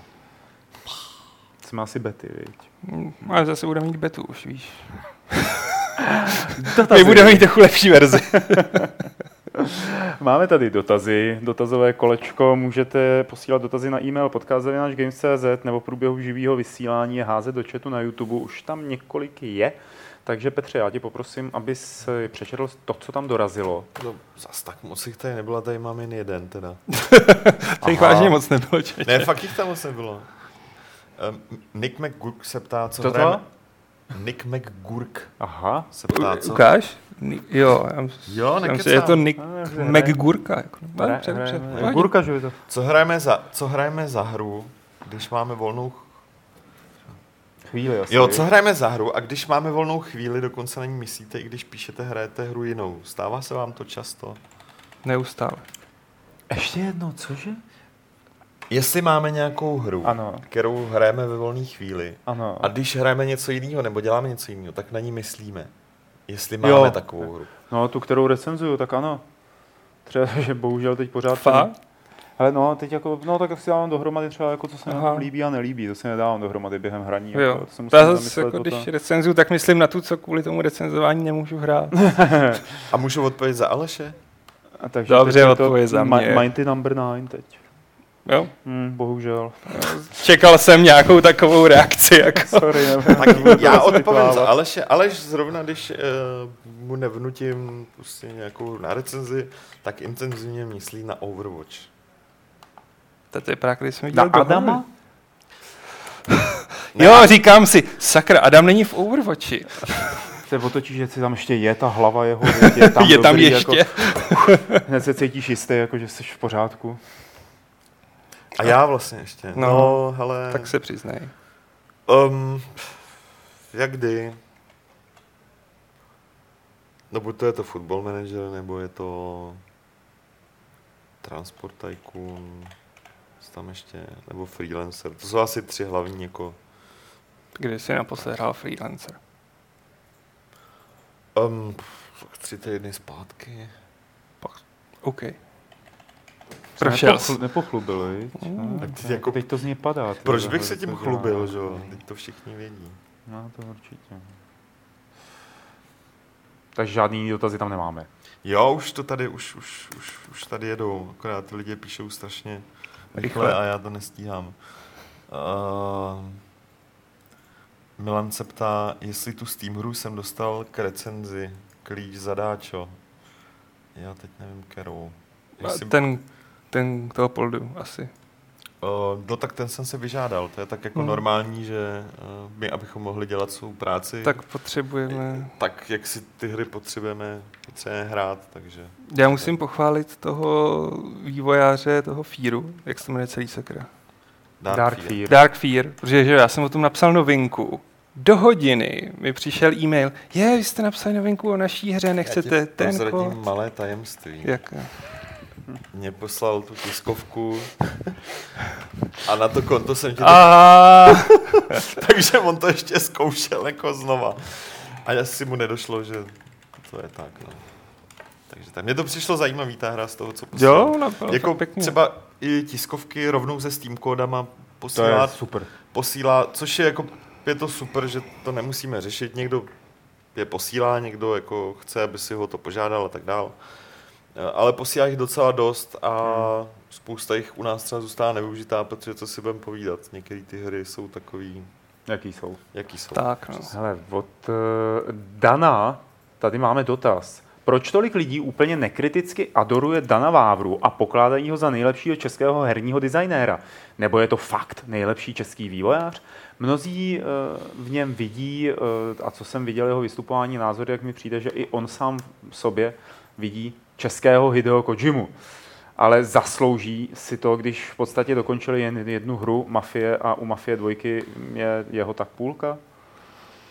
Jsme asi bety, viď? Hm, Ale zase budeme mít betu, už víš. Dotazy. My budeme mít trochu lepší verzi. Máme tady dotazy, dotazové kolečko, můžete posílat dotazy na e-mail podcast.games.cz nebo v průběhu živého vysílání je házet do chatu na YouTube, už tam několik je. Takže Petře, já tě poprosím, abys přečetl to, co tam dorazilo. No, zas tak moc jich tady nebylo, tady mám jen jeden teda. To jich Aha. vážně moc nebylo, če? Ne, fakt jich tam moc nebylo. Um, Nick McGurk se ptá, co Co to? hrajeme... Nick McGurk Aha. se ptá, co... Ukáž? Ni- Jo, já Jo, já myslím, nekecám. je to Nick dobře, McGurka. Jako. Hra-. Gurka, že to... Co hrajeme, za, co hrajeme za hru, když máme volnou... ch- Chvíli asi. Jo, co hrajeme za hru a když máme volnou chvíli, dokonce na ní myslíte, i když píšete, hrajete hru jinou. Stává se vám to často? Neustále. Ještě jedno, cože? Jestli máme nějakou hru, Ano. kterou hrajeme ve volné chvíli, Ano. a když hrajeme něco jiného nebo děláme něco jiného, tak na ní myslíme. Jestli máme Jo. takovou hru. No, tu, kterou recenzuju, tak ano. Třeba, že bohužel teď pořád... Fakt? Ale no, teď jako, no tak si dávám dohromady třeba jako, co se Aha. líbí a nelíbí, to si nedávám dohromady během hraní. Jo. Jako, to se To musím já zase, jako, když tom. recenzuju, tak myslím na tu, co kvůli tomu recenzování nemůžu hrát. A můžu odpovědět za Aleše? A takže Dobře, to odpověď za mě. Mi- Mighty number 9 teď. Jo? Hmm, bohužel. Čekal jsem nějakou takovou reakci. Jako. Sorry, nevím. Tak já odpovím za Aleše. Aleš zrovna, když uh, mu nevnutím prostě nějakou na recenzi, tak intenzivně myslí na Overwatch. To je právě, když jsem Na viděl do Adama? Jo, říkám si, sakra, Adam není v Overwatchi. Se otočíš, že si tam ještě je ta hlava jeho, je tam, je tam dobrý, ještě. Jako, hned se cítíš jistý, jako, že jsi v pořádku. A já vlastně ještě. No, No, hele. Tak se přiznej. Um, jak kdy? No buď to je to Football Manager, nebo je to Transport Tycoon, co tam ještě, nebo Freelancer. To jsou asi tři hlavní jako Kdy jsi naposled hrál freelancer? Um, tři týdny zpátky. OK. Prošel nepochlu- jsi. Nepochlubili, viď? Mm. Tak ty tak jako- Teď to z něj padá. ty Proč bych se tím chlubil, že jo? Teď to všichni vědí. No, to určitě. Takže žádný dotazy tam nemáme. Jo, už to tady, už, už, už, už tady jedou, akorát ty lidi píšou strašně rychle, Rychle. a já to nestíhám. Uh, Milan se ptá, jestli tu Steam hru jsem dostal k recenzi, klíč zadáčo. Já teď nevím, kterou. Jestli, Ten, ten toho poldu asi. uh, no tak ten jsem se vyžádal, to je tak jako Hmm. normální, že uh, my, abychom mohli dělat svou práci, Tak potřebujeme... tak jak si ty hry potřebujeme, potřebujeme hrát, takže... Já musím pochválit toho vývojáře, toho Fearu, jak se jmenuje celý sakra. Dark Fear. Dark Fear, protože že jo, já jsem o tom napsal novinku. Do hodiny mi přišel e-mail, je, vy jste napsali novinku o naší hře, nechcete Já ti ten kód? malé tajemství. Jak? Mě poslal tu tiskovku a na to konto jsem ti to... A Takže on to ještě zkoušel jako znova. A asi mu nedošlo, že To je tak, no. Takže tak. Mně to přišlo zajímavý, ta hra z toho, co poslal. Jo, no, bylo jako pěkně. třeba i tiskovky rovnou se Steam kódama To je posílá, super. posílá, což je jako, je to super, že to nemusíme řešit. Někdo je posílá, někdo jako chce, aby si ho to požádal a tak dál. Eh, Ale posílá jich docela dost a spousta jich u nás třeba zůstává nevyužitá, protože co si budeme povídat, některé ty hry jsou takový, Jaký jsou? jaký jsou. Tak, no. Hele, od uh, Dana tady máme dotaz. Proč tolik lidí úplně nekriticky adoruje Dana Vávru a pokládají ho za nejlepšího českého herního designéra? Nebo je to fakt nejlepší český vývojář? Mnozí uh, v něm vidí, uh, a co jsem viděl jeho vystupování, názory, jak mi přijde, že i on sám v sobě vidí českého Hideo Kojimu. Ale zaslouží si to, když v podstatě dokončili jen jednu hru Mafie a u Mafie dvojky je jeho tak půlka?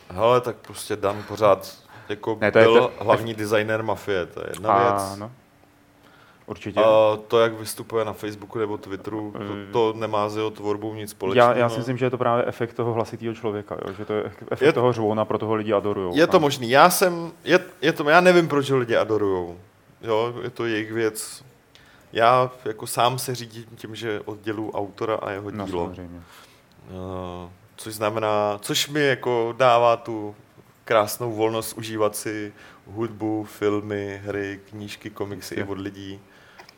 Hele, tak prostě Dan pořád jako Ne, to je byl to- hlavní designér Mafie, to je jedna věc. Ano. Určitě. A to, jak vystupuje na Facebooku nebo Twitteru, to, Mm. to nemá s jeho tvorbou nic společného. já, já si myslím, že je to právě efekt toho hlasitého člověka, jo? že to je efekt Je- toho řvona, pro toho lidi adorujou. Je to možný. Já jsem, je, je to, já nevím, proč ho lidi adorujou. Jo, je to jejich věc. Já jako sám se řídím tím, že oddělu autora a jeho No, dílo. samozřejmě. Uh, což znamená, což mi jako dává tu krásnou volnost užívat si hudbu, filmy, hry, knížky, komiksy i Jistě. od lidí.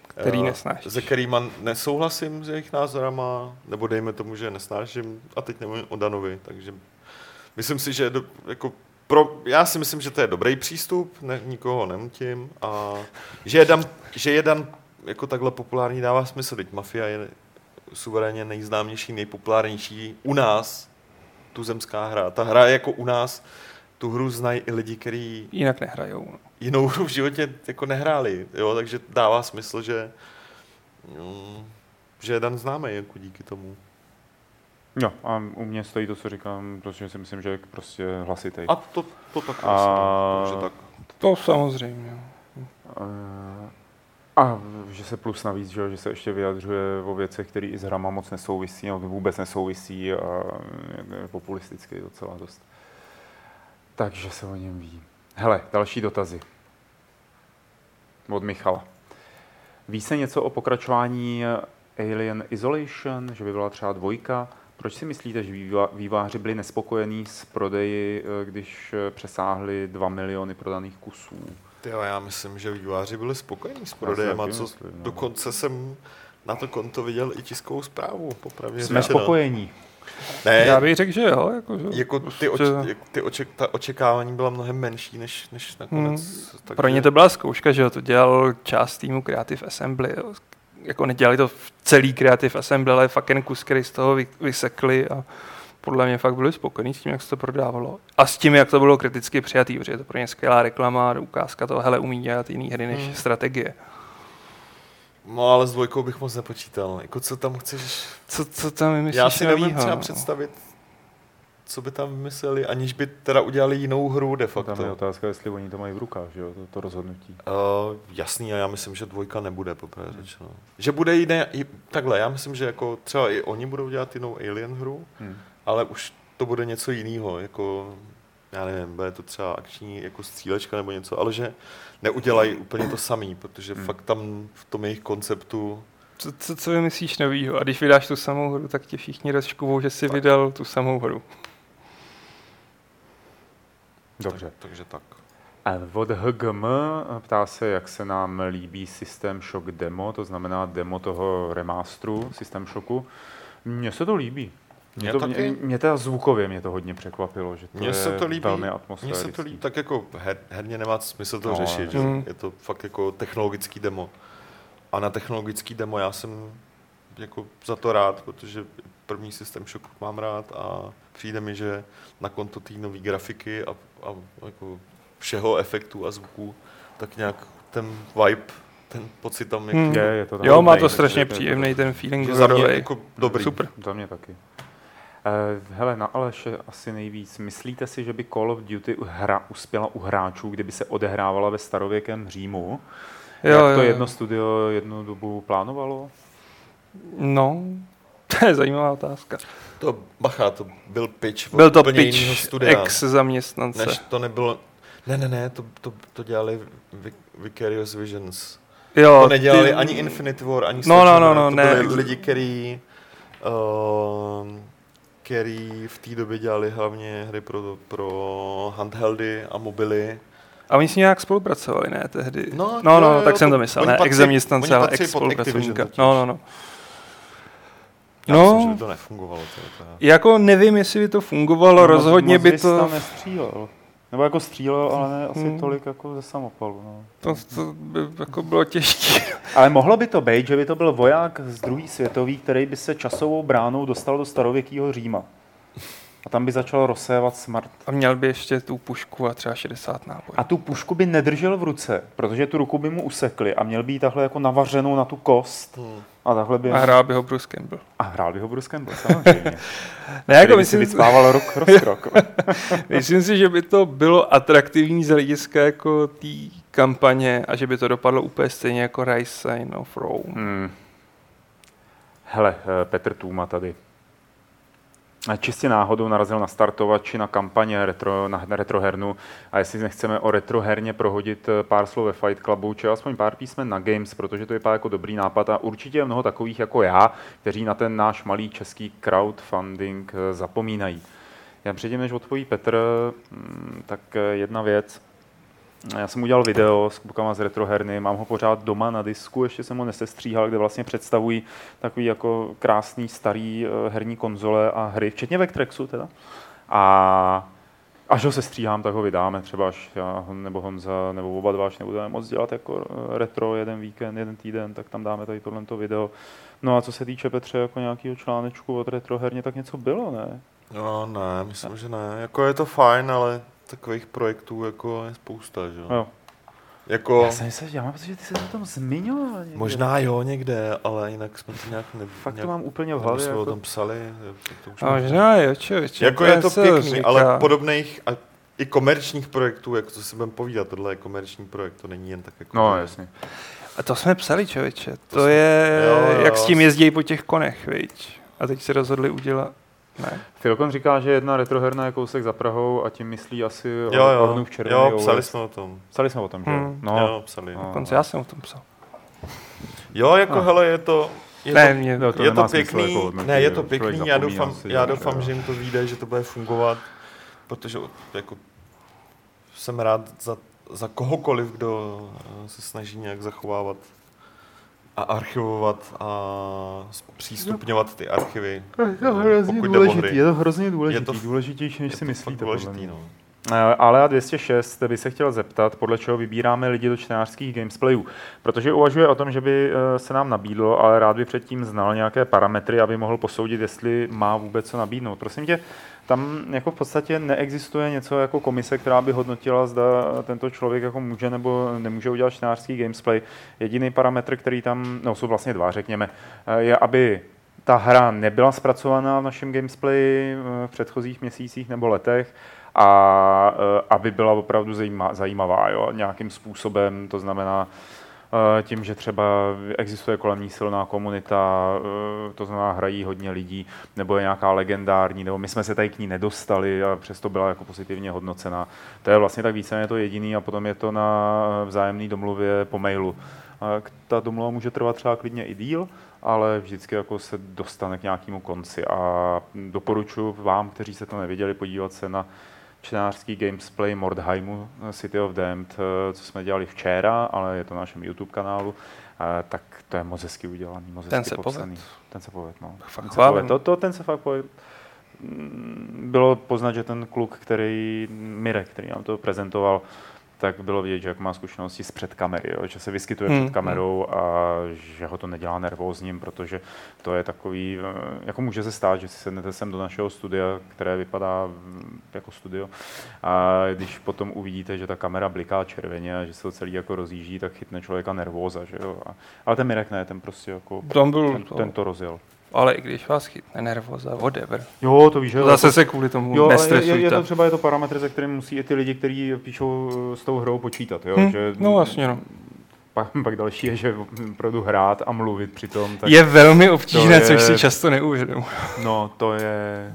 Který eh, nesnášíš. Se kterýma nesouhlasím s jejich názorama, nebo dejme tomu, že nesnáším, a teď nemluvím o Danovi, takže myslím si, že do, jako pro, já si myslím, že to je dobrý přístup, ne, nikoho nemutím a že je Dan, že je Dan jako takhle populární dává smysl, teď Mafia je suverénně nejznámější, nejpopulárnější u nás tuzemská hra. Ta hra je jako u nás, tu hru znají i lidi, kteří Jinak nehrajou. No. jinou hru v životě jako nehráli, jo, takže dává smysl, že mm, že je Dan známý jako díky tomu. Jo, a u mě stojí to, co říkám, protože si myslím, že je prostě hlasitý. A to, to tak A- a... takže tak. To samozřejmě. no. Eh, A že se plus navíc, že, jo, že se ještě vyjadřuje o věcech, které i s hrama moc nesouvisí, nebo vůbec nesouvisí a je populistický docela dost. Takže se o něm ví. Hele, další dotazy. Od Michala. Ví se něco o pokračování Alien Isolation, že by byla třeba dvojka? Proč si myslíte, že výváři byli nespokojení s prodeji, eh, když eh, přesáhli 2 miliony prodaných kusů? Tyjo, já myslím, že výváři byli spokojení s prodejem a co, myslím, no. dokonce jsem na to konto viděl i tiskovou zprávu, popravdě Jsme řečeno. spokojení. Ne, Já bych řekl, že jo. Jako, že jako ty, oč, prostě jak- ty oček, ta očekávání byla mnohem menší, než, než nakonec. Hmm. Pro ně to byla zkouška, že jo, to dělal část týmu Creative Assembly. Jo. Jako nedělali to v celý Creative Assembly, ale fakt jen kus, který z toho vy, vysekli a podle mě fakt byli spokojení s tím, jak se to prodávalo. A s tím, jak to bylo kriticky přijatý, protože je to pro ně skvělá reklama, ukázka toho, hele, umí dělat jiný hry než Hmm. strategie. No ale s dvojkou bych moc nepočítal. Jako co tam chceš? Co, co tam vymyslíš Já si nevím novýho, třeba no? představit, co by tam vymysleli, aniž by teda udělali jinou hru de Tam je facto. otázka, jestli oni to mají v rukách, že jo, to, to rozhodnutí. Uh, jasný, a já myslím, že dvojka nebude, poprvé řečeno. Že bude jiné, i, takhle, já myslím, že jako třeba i oni budou dělat jinou Alien hru, Hmm. ale už to bude něco jiného, jako já nevím, bude to třeba akční jako střílečka nebo něco, ale že neudělají úplně to samý, protože Hmm. fakt tam v tom jejich konceptu Co, co, co vymyslíš novýho? A když vydáš tu samou hru, tak tě všichni rozškuvou, že jsi vydal tu samou hru. Dobře. Tak, takže tak. A od HGM ptá se, jak se nám líbí System Shock demo, to znamená demo toho remasteru System Shocku. Mně se to líbí. Mě, Mně to, taky. mě, mě teda zvukově mě to hodně překvapilo, že to Mně je se to líbí. velmi Mně se to líbí, tak jako her, herně nemá smysl to No, no, řešit, že? Mm. je to fakt jako technologický demo. A na technologický demo já jsem jako za to rád, protože první systém Shock mám rád a přijde mi, že na konto té nové grafiky a, a jako všeho efektů a zvuků, tak nějak ten vibe, ten pocit tam jak Hmm. Je, je to tam Jo, má to strašně je příjemný ten feeling že za mě jako dobrý. Super. Za mě taky. Eh, hele, na Aleše asi nejvíc. Myslíte si, že by Call of Duty hra uspěla u hráčů, kdyby se odehrávala ve starověkém Římu? Jo, Jak to jo, jo. jedno studio jednu dobu plánovalo? No, to je zajímavá otázka. To, bacha, to byl pitch Byl to pitch studia. ex zaměstnance. než to nebylo, Ne, ne, ne, to, to, to dělali Vic- Vicarious Visions. Jo, To nedělali ty- ani Infinity War, ani No, no, no, no, to ne. byli lidi, který, uh, který v té době dělali hlavně hry pro, pro handheldy a mobily. A oni s nějak spolupracovali, ne, tehdy? No, no, jo, no jo, tak jsem to- myslel, ne, ex zaměstnance, ale ex spolupracovníka. No, no, no. Já No. myslím, že by to nefungovalo. To, to je. Jako nevím, jestli by to fungovalo, Moc- rozhodně moc by to... tam nestřílel. Nebo jako střílel, ale ne asi Hmm. tolik jako ze samopalu. No. To, to by jako bylo těžké. Ale mohlo by to být, že by to byl voják z druhé světové, který by se časovou bránou dostal do starověkého Říma. A tam by začal rozsévat smrt. A měl by ještě tu pušku a třeba 60 nábojů. A tu pušku by nedržel v ruce, protože tu ruku by mu usekli a měl by ji takhle jako navařenou na tu kost. Hmm. A takhle by... A hrál by ho Bruce Campbell. a hrál by ho Bruce Campbell, samozřejmě. Ne, jako by si myslím, vycpával rok rozkrok. myslím si, že by to bylo atraktivní z hlediska jako té kampaně a že by to dopadlo úplně stejně jako Rise Sign of Rome. Hmm. Hele, eh, Petr Tůma tady. Čistě náhodou narazil na startovači na kampaně retro, na retrohernu a jestli nechceme o retroherně prohodit eh, pár slov ve Fight Clubu, či aspoň pár písmen na Games, protože to vypadá jako dobrý nápad a určitě je mnoho takových jako já, kteří na ten náš malý český crowdfunding eh, zapomínají. Já předtím, než odpoví Petr, mm, tak eh, jedna věc. Já jsem udělal video s klukama z retroherny, mám ho pořád doma na disku, ještě jsem ho nesestříhal, kde vlastně představují takový jako krásný starý eh, herní konzole a hry, včetně Vectrexu teda. A až ho sestříhám, tak ho vydáme, třeba až já nebo Honza, nebo oba dva, až nebudeme moc dělat jako eh, retro jeden víkend, jeden týden, tak tam dáme tady tohle video. No a co se týče Petře jako nějakého článečku od retroherně, tak něco bylo, ne? No ne, myslím, že ne. Jako je to fajn, ale takových projektů jako je spousta, že jo. Jako, Já jsem myslel, že já mám pocit, že ty se o tom zmiňoval. někde. možná jo někde, ale jinak jsme to nějak ne, Fakt to nějak, mám úplně v hlavě. jsme o Jako... tom psali. To už A možná jo, člověče. jako je to pěkný, říká. ale podobných a i komerčních projektů, jako co si budeme povídat, tohle je komerční projekt, to není jen tak jako... No, jasně. A to jsme psali, člověče. To, jsme- je, jo, jo, jak s tím jezdí po těch konech, viď? A teď se rozhodli udělat... Ne. Filkon říká, že jedna retroherna je kousek za Prahou a tím myslí asi Jo, jo, Hornův červený jo, psali OS. jsme o tom. Psali jsme o tom, že? Hmm. No, Jo, psali. No. Dokonce já jsem o tom psal. Jo, jako No. hele, je to... Je Ne, to, mě, to je to smysl pěkný, jako hodnotit, ne, je to pěkný, já doufám, si, já že- doufám, že jim to vyjde, že to bude fungovat, protože jako jsem rád za, za kohokoliv, kdo se snaží nějak zachovávat a archivovat a přístupňovat ty archivy. Je to hrozně důležitý, je to hrozně důležitý, Je to důležitější, než Je si to myslíte. důležitý, no. Eh, Ale A206 by se chtěl zeptat, podle čeho vybíráme lidi do čtenářských gamesplayů. Protože uvažuje o tom, že by eh, se nám nabídlo, ale rád by předtím znal nějaké parametry, aby mohl posoudit, jestli má vůbec co nabídnout. Prosím tě, tam jako v podstatě neexistuje něco jako komise, která by hodnotila, zda tento člověk jako může nebo nemůže udělat čtenářský gamesplay. Jediný parametr, který tam, no jsou vlastně dva, řekněme, eh, je, aby ta hra nebyla zpracovaná v našem gameplay v předchozích měsících nebo letech a eh, aby byla opravdu zajíma, zajímavá jo, nějakým způsobem, to znamená eh, tím, že třeba existuje kolem ní silná komunita, eh, to znamená hrají hodně lidí, nebo je nějaká legendární, nebo my jsme se tady k ní nedostali a přesto byla jako pozitivně hodnocena. To je vlastně tak více, je to jediný a potom je to na vzájemné domluvě po mailu. Ta domluva může trvat třeba klidně i díl, ale vždycky jako se dostane k nějakému konci. A doporučuji vám, kteří se to neviděli, podívat se na čtenářský gamesplay Mordheimu eh, City of Damned, eh, co jsme dělali včera, ale je to na našem YouTube kanálu, eh, tak to je moc hezky udělaný, moc Ten se popsaný. povedl. Ten se povedl, no. Fakt Ten se povedl. To, to, ten se fakt povedl. Mm, Bylo poznat, že ten kluk, který, Mirek, který nám to prezentoval, tak bylo vidět, že jak má zkušenosti z před kamery, jo, že se vyskytuje Hmm, před kamerou a že ho to nedělá nervózním, protože to je takový, eh, jako může se stát, že si sednete sem do našeho studia, které vypadá mm, jako studio a když potom uvidíte, že ta kamera bliká červeně a že se to celý jako rozjíždí, tak chytne člověka nervóza, že jo. A, ale ten Mirek ne, ten prostě jako, Tam byl ten, ten to rozjel. Ale i když vás chytne nervoza, whatever. Jo, to víš, že jo, Zase jako- se kvůli tomu Jo, ale je, nestresujte. je, je, to třeba je to parametr, ze kterým musí i ty lidi, kteří píšou eh, s tou hrou počítat. Jo? Hm, Že, no vlastně, no. Pak, pak další je, že opravdu hrát a mluvit přitom. Tak, Je velmi obtížné, to je- což si často neuvědomuji. No, to je,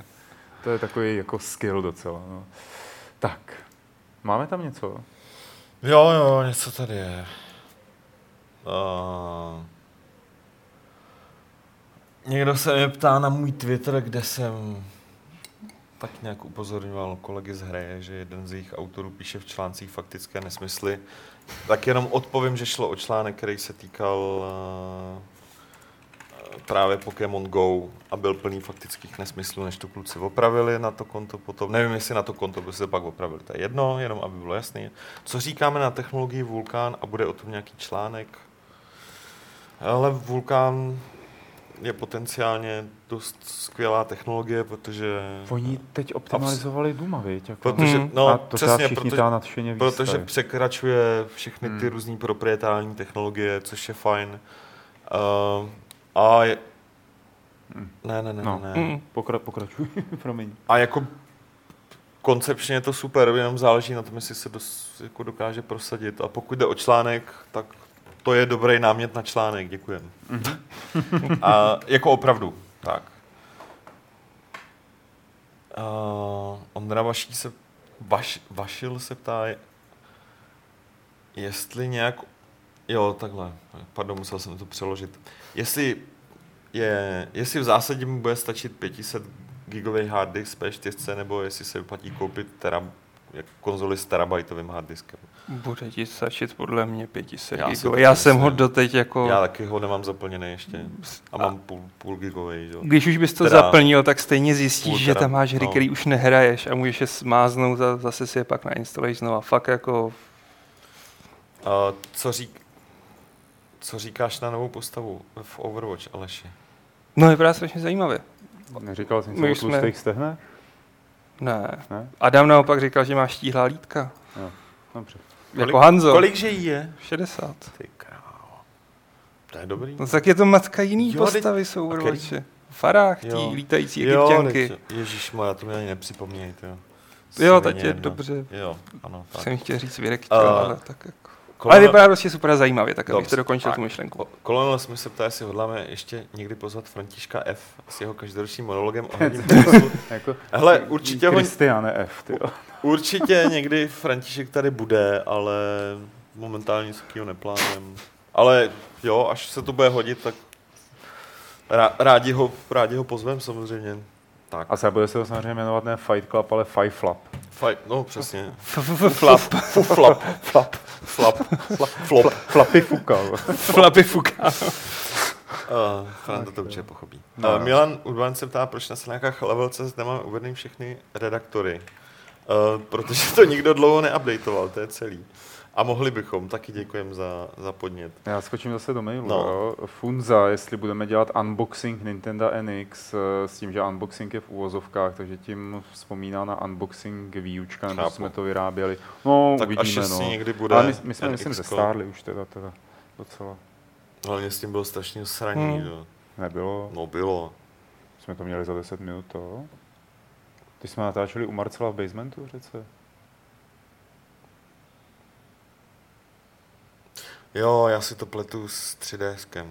to je takový jako skill docela. No. Tak, Máme tam něco? Jo, jo, něco tady je. Uh, někdo se mě ptá na můj Twitter, kde jsem tak nějak upozorňoval kolegy z hry, že jeden z jejich autorů píše v článcích faktické nesmysly. Tak jenom odpovím, že šlo o článek, který se týkal uh, právě Pokémon Go a byl plný faktických nesmyslů, než to kluci opravili na to konto potom. Nevím, jestli na to konto by se pak opravili, to je jedno, jenom aby bylo jasný. Co říkáme na technologii Vulkan a bude o tom nějaký článek? Ale Vulkan je potenciálně dost skvělá technologie, protože... Oni teď optimalizovali Duma, viď? Jako, Protože, Hmm. no, a to přesně, všichni protože, nadšeně protože překračuje všechny ty Hmm. různé proprietární technologie, což je fajn. Uh, a je... Hmm. Ne, ne, ne, No. ne. Mm. Pokra- pokračuj, promiň. A jako koncepčně je to super, jenom záleží na tom, jestli se dos, jako dokáže prosadit. A pokud jde o článek, tak to je dobrý námět na článek, děkujem. Mhm. A jako opravdu, tak. Uh, Ondra Vaší se, Vaš, Vašil se ptá, jestli nějak, jo, takhle, pardon, musel jsem to přeložit. Jestli je, jestli v zásadě mu bude stačit 500 gigový hard disk P4, nebo jestli se vyplatí koupit tera, jak konzoli s terabajtovým hard diskem. Bude ti stačit podle mě 500 Já taky Já jsem ho doteď jako... Já taky ho nemám zaplněný ještě. A mám půl, půl gigový, jo. Když už bys to Teda- zaplnil, tak stejně zjistíš, že tam máš hry, no. který už nehraješ a můžeš je smáznout a zase si je pak nainstaluješ znova. Fakt jako... A co, řík, co říkáš na novou postavu v Overwatch, Aleši? No vypadá strašně zajímavě. Neříkal jsi něco o už jsme- tlustých stehnech? Ne. Ne? Adam naopak říkal, že má štíhlá lítka. Dobře. Jako Hanzo. Kolik že jí je? 60. Ty krávo. To je dobrý. No tak je to matka jiný Jo, postavy teď- jsou Overwatche. Farách, Jo. lítající Jo, egyptianky. teď- Ježíš moja, to mi ani nepřipomínejte. Jo, Jo, teď je dobře. Jo, ano, tak. Jsem chtěl říct Virek, A- ale tak jako. Kolonel- Ale vypadá prostě super zajímavě, tak abych to dokončil A- tu myšlenku. Ko- Kolonel jsme se ptá, jestli hodláme ještě někdy pozvat Františka F. s jeho každoročním monologem průmyslu. Jako, Hele, určitě ho, F, ty jo. určitě někdy František tady bude, ale momentálně nic takového neplánujeme. Ale jo, až se to bude hodit, tak rá- rádi ho, rádi ho pozvem samozřejmě. Tak, A se bude se to samozřejmě jmenovat ne Fight Club, ale Fight Flap. fajn, no přesně. Flap. Flap. Flap. Flap. Flop. Flapy Fukal. Flapy fuká. Uh, Franta to určitě pochopí. No. Uh, Milan Urban se ptá, proč na stránkách Level.cz nemáme uvedený všechny redaktory. Uh, protože to nikdo dlouho neupdateoval, to je celý. A mohli bychom, taky děkujem za, za podnět. Já skočím zase do mailu. No. Jo. Funza, jestli budeme dělat unboxing Nintendo NX eh, s tím, že unboxing je v úvozovkách, takže tím vzpomíná na unboxing výučka, nebo jsme to vyráběli. No, Tak až uvidíme, jestli no. někdy bude Ale my, my jsme, myslím, zestárli už teda, teda docela. Hlavně s tím bylo strašně sraní, Hmm. hmm. Nebylo, No bylo. jsme to měli za 10 minut, to. Ty jsme natáčeli u Marcela v basementu, řece. Jo, já si to pletu s 3DSkem.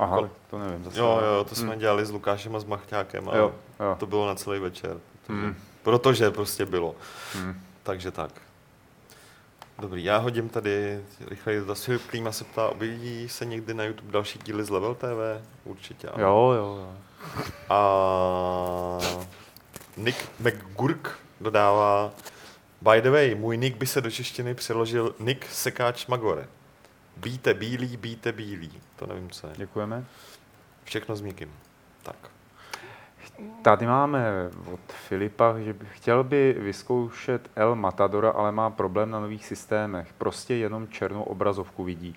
Aha, Kol- to nevím zase. Jo, jo, to jsme Hmm. dělali s Lukášem a s Machťákem a Jo, jo. to bylo na celý večer. Protože, Hmm. protože prostě bylo. Hmm. Takže tak. Dobrý, já hodím tady rychle dotaz. Filip Klíma se ptá, objeví se někdy na YouTube další díly z Level TV? Určitě. ano. Jo, jo, jo. A Nick McGurk dodává, by the way, můj nick by se do češtiny přeložil Nick Sekáč Magore. Bíte bílý, bíte bílý. To nevím, co je. Děkujeme. Všechno s někým. Tak. Tady máme od Filipa, že by, chtěl by vyzkoušet El Matadora, ale má problém na nových systémech. Prostě jenom černou obrazovku vidí.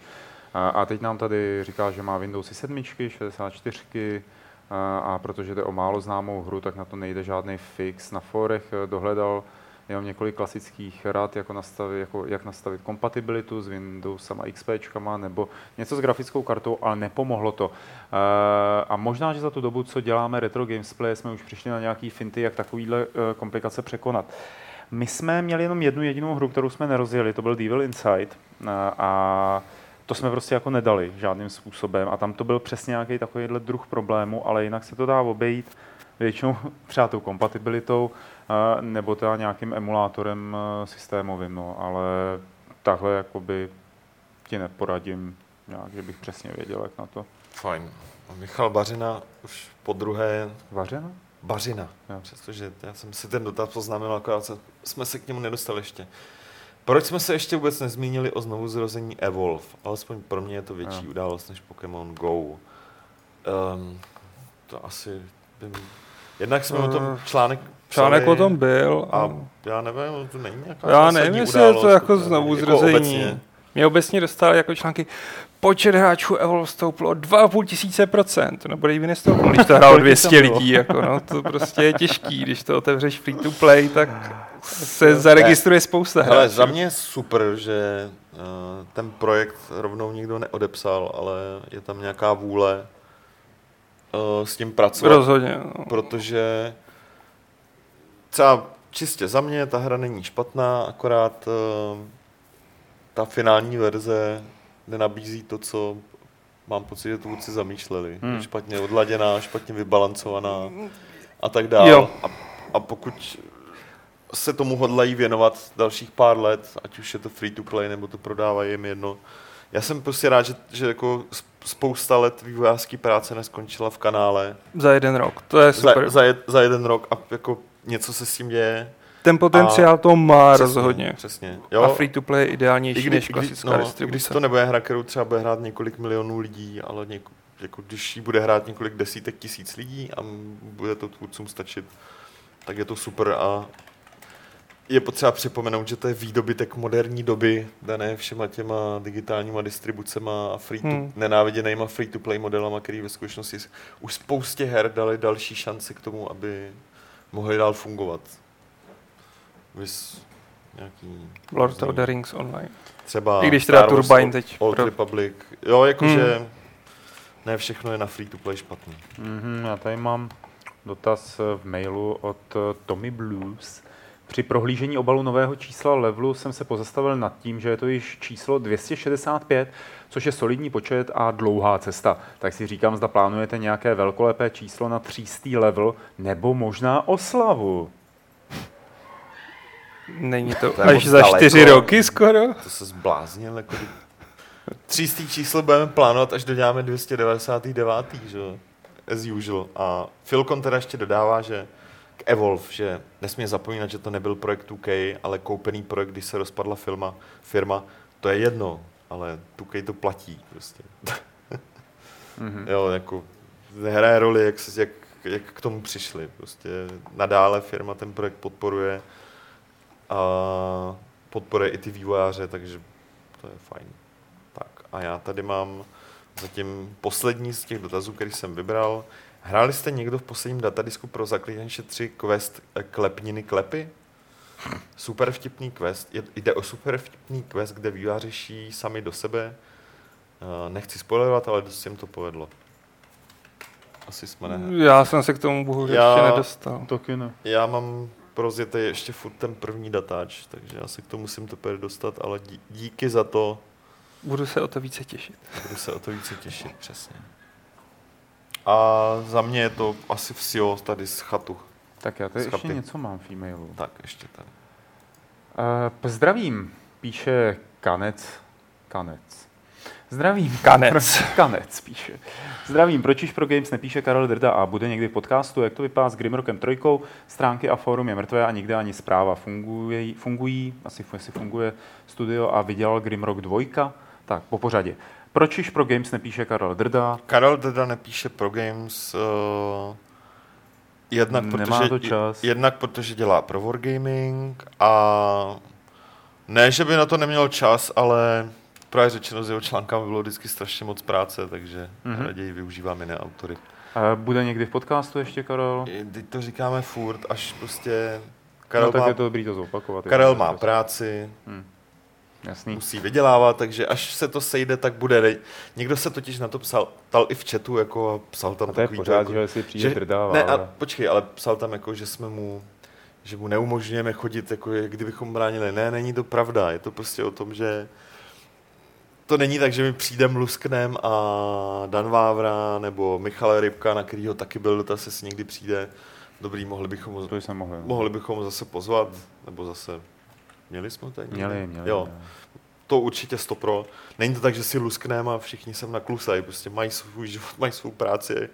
A, teď nám tady říká, že má Windowsy 7, 64, a, protože jde o málo známou hru, tak na to nejde žádný fix. Na forech eh, dohledal jenom několik klasických rad, jako nastavit, jako, jak nastavit kompatibilitu s Windowsama XP nebo něco s grafickou kartou, ale nepomohlo to. Eh, A možná, že za tu dobu, co děláme retro gamesplay, jsme už přišli na nějaký finty, jak takovýhle eh, komplikace překonat. My jsme měli jenom jednu jedinou hru, kterou jsme nerozjeli, to byl Devil Inside eh, a to jsme prostě jako nedali žádným způsobem a tam to byl přesně nějaký takovýhle druh problému, ale jinak se to dá obejít. většinou třeba tou kompatibilitou, nebo teda nějakým emulátorem eh, systémovým, no, ale takhle jakoby ti neporadím nějak, že bych přesně věděl, jak na to. Fajn. A Michal Bařina už po druhé Vařeno? Bařina. Jo. Přestože já jsem si ten dotaz poznamenal, akorát jsme se k němu nedostali ještě. Proč jsme se ještě vůbec nezmínili o znovu zrození Evolve? Alespoň pro mě je to větší Jo. událost než Pokémon Go. Um, to asi... By... Jednak jsme o tom Eh, článek Článek o tom byl. A A já nevím, to není nějaká Já nevím, jestli je to jako to- znovu jako zrození. obecně. mě obecně dostali jako články počet hráčů Evolve stoupl o 2,5 tisíce procent. No bude by nestouplo, když to hrálo Kolik 200 tam bylo? lidí. Jako, no, to prostě je těžký, když to otevřeš free to play, tak se zaregistruje spousta hráčů. za mě je super, že uh, ten projekt rovnou nikdo neodepsal, ale je tam nějaká vůle uh, s tím pracovat. Rozhodně. No. protože třeba čistě za mě ta hra není špatná, akorát uh, ta finální verze nenabízí to, co mám pocit, že tvůrci zamýšleli. Hmm. Špatně odladěná, špatně vybalancovaná a tak dále. Jo. A, a pokud se tomu hodlají věnovat dalších pár let, ať už je to free to play, nebo to prodávají jim jedno. Já jsem prostě rád, že, že jako sp- spousta let vývojářské práce neskončila v kanále Za jeden rok, to je super. za, za, jed, za jeden rok a jako něco se s tím děje. Ten potenciál to má rozhodně. Přesně. A free to play je ideálnější kdy- než klasická no, i když distribuce. to nebude hra, kterou třeba bude hrát několik milionů lidí, ale něko, jako když ji bude hrát několik desítek tisíc lidí a bude to tvůrcům stačit, tak je to super a je potřeba připomenout, že to je výdobytek moderní doby, dané všema těma digitálníma distribucema a free to, Hmm. nenáviděnýma free-to-play modelama, který ve skutečnosti už spoustě her dali další šanci k tomu, aby mohli dál fungovat. Vys nějaký... Lord různý- of the Rings online. Třeba I když teda Star Wars Turbine teď Old pro- Republic. Jo, jakože Hmm. ne všechno je na free to play špatný. Mm-hmm, já tady mám dotaz v mailu od eh, Tommy Blues. Při prohlížení obalu nového čísla levelu jsem se pozastavil nad tím, že je to již číslo 265, což je solidní počet a dlouhá cesta. Tak si říkám, zda plánujete nějaké velkolepé číslo na 300 level nebo možná oslavu. Není to To až za daleko. čtyři roky skoro? To se zbláznil, jako Třístý číslo budeme plánovat, až doděláme 299. že? As usual. A Philcon teda ještě dodává, že k Evolve, že nesmí zapomínat, že to nebyl projekt 2K, ale koupený projekt, když se rozpadla firma, firma to je jedno, ale 2K to platí prostě. Mm-hmm. Jo, jako nehraje roli, jak, se- jak, jak k tomu přišli. Prostě nadále firma ten projekt podporuje a podporuje i ty vývojáře, takže to je fajn. Tak a já tady mám zatím poslední z těch dotazů, který jsem vybral. Hráli jste někdo v posledním datadisku pro Zaklínače 3 quest eh, Klepniny klepy? Super vtipný quest. Jde o super vtipný quest, kde vývojáři řeší sami do sebe. Eh, Nechci spoilerovat, ale dost jim to povedlo. Asi jsme ne. Já jsem se k tomu bohužel Já- ještě nedostal. Taky ne. Já mám rozjetý ještě furt ten první datáč, takže já se k tomu musím teprve dostat, ale dí- díky za to, Budu se o to více těšit. budu se o to více těšit, přesně. A za mě je to asi vsio tady z chatu. Tak já tady Z ještě chaty. něco mám v e-mailu. Tak, ještě tady. Uh, pozdravím, píše Kanec. Kanec. Zdravím. Kanec. Kanec píše. Zdravím, proč již pro Games nepíše Karel Drda a bude někdy v podcastu, jak to vypadá s Grimrockem trojkou, stránky a fórum je mrtvé a nikde ani zpráva. Fungují, fungují asi, funguje studio a vydělal Grimrock dvojka? Tak, po pořadě. Proč již pro Games nepíše Karel Drda? Karel teda nepíše pro games, uh, jednak, Nemá protože, to čas. jednak protože dělá pro Wargaming a ne, že by na to neměl čas, ale právě řečeno s jeho článkami bylo vždycky strašně moc práce, takže Mhm. mm-hmm. raději využívám jiné autory. A bude někdy v podcastu ještě, Karel? Teď to říkáme furt, až prostě No, Karel, tak má, je to dobrý to zopakovat. Karel má práci, Jasný. musí vydělávat, takže až se to sejde, tak bude. Někdo se totiž na to psal, ptal i v chatu, jako a psal tam A to je takový pořád, jako, že jestli přijde že- Drda, Ne, ale... a počkej, ale psal tam jako, že jsme mu že mu neumožňujeme chodit, jako jak kdybychom bránili. Ne, není to pravda. Je to prostě o tom, že to není tak, že mi přijde Mlusknem a Dan Vávra nebo Michal Rybka, na kterýho taky byl dotaz, jestli někdy přijde. Dobrý, mohli bychom, ho- To jsme mohli. no. mohli bychom ho zase pozvat, nebo zase, měli jsme někdy? Měli, měli. Jo, měli. to určitě stopro. Není to tak, že si luskneme a všichni sem naklusají, prostě mají svůj život, mají svou práci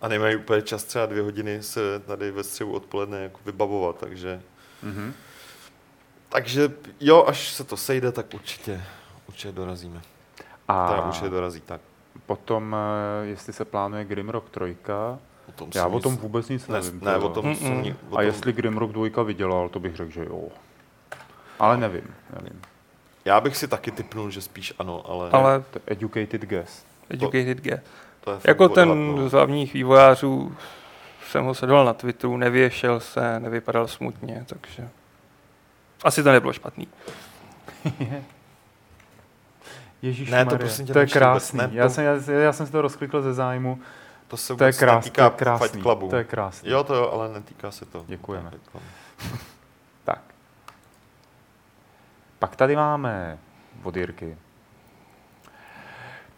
a nemají úplně čas třeba dvě hodiny se tady ve střevu odpoledne jako vybavovat, takže, Mhm. takže jo, až se to sejde, tak určitě, určitě dorazíme. A Teda určitě dorazí, tak. potom, eh, jestli se plánuje Grimrock 3, O tom já o tom nic- vůbec nic ne, nevím. ne, o tom jsem o A tom, jestli Grimrock 2 vydělal, to bych řekl, že jo. Ale nevím, nevím. Já bych si taky typnul, že spíš ano, ale, Ale To je educated guess. educated guess. to je Jako ten odhad, no. z hlavních vývojářů jsem ho sledoval na Twitteru, nevěšel se, nevypadal smutně, takže asi to nebylo špatný. Ježíš Ne, to prosím tě to je krásný. ne, já, to- jsem, já, já jsem si to rozklikl ze zájmu. To se To je krásný, to netýká je krásný. Fight Clubu. To je krásný. Jo, to jo, ale netýká se to. Děkujeme. Pak tady máme od Jirky.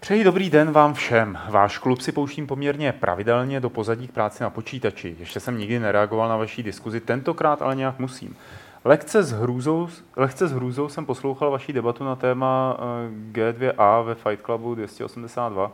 Přeji dobrý den vám všem. Váš klub si pouštím poměrně pravidelně do pozadí k práci na počítači. Ještě jsem nikdy nereagoval na vaší diskuzi, tentokrát ale nějak musím. Lehce s hrůzou, lehce s hrůzou jsem poslouchal vaší debatu na téma eh, G2A ve Fight Clubu 282.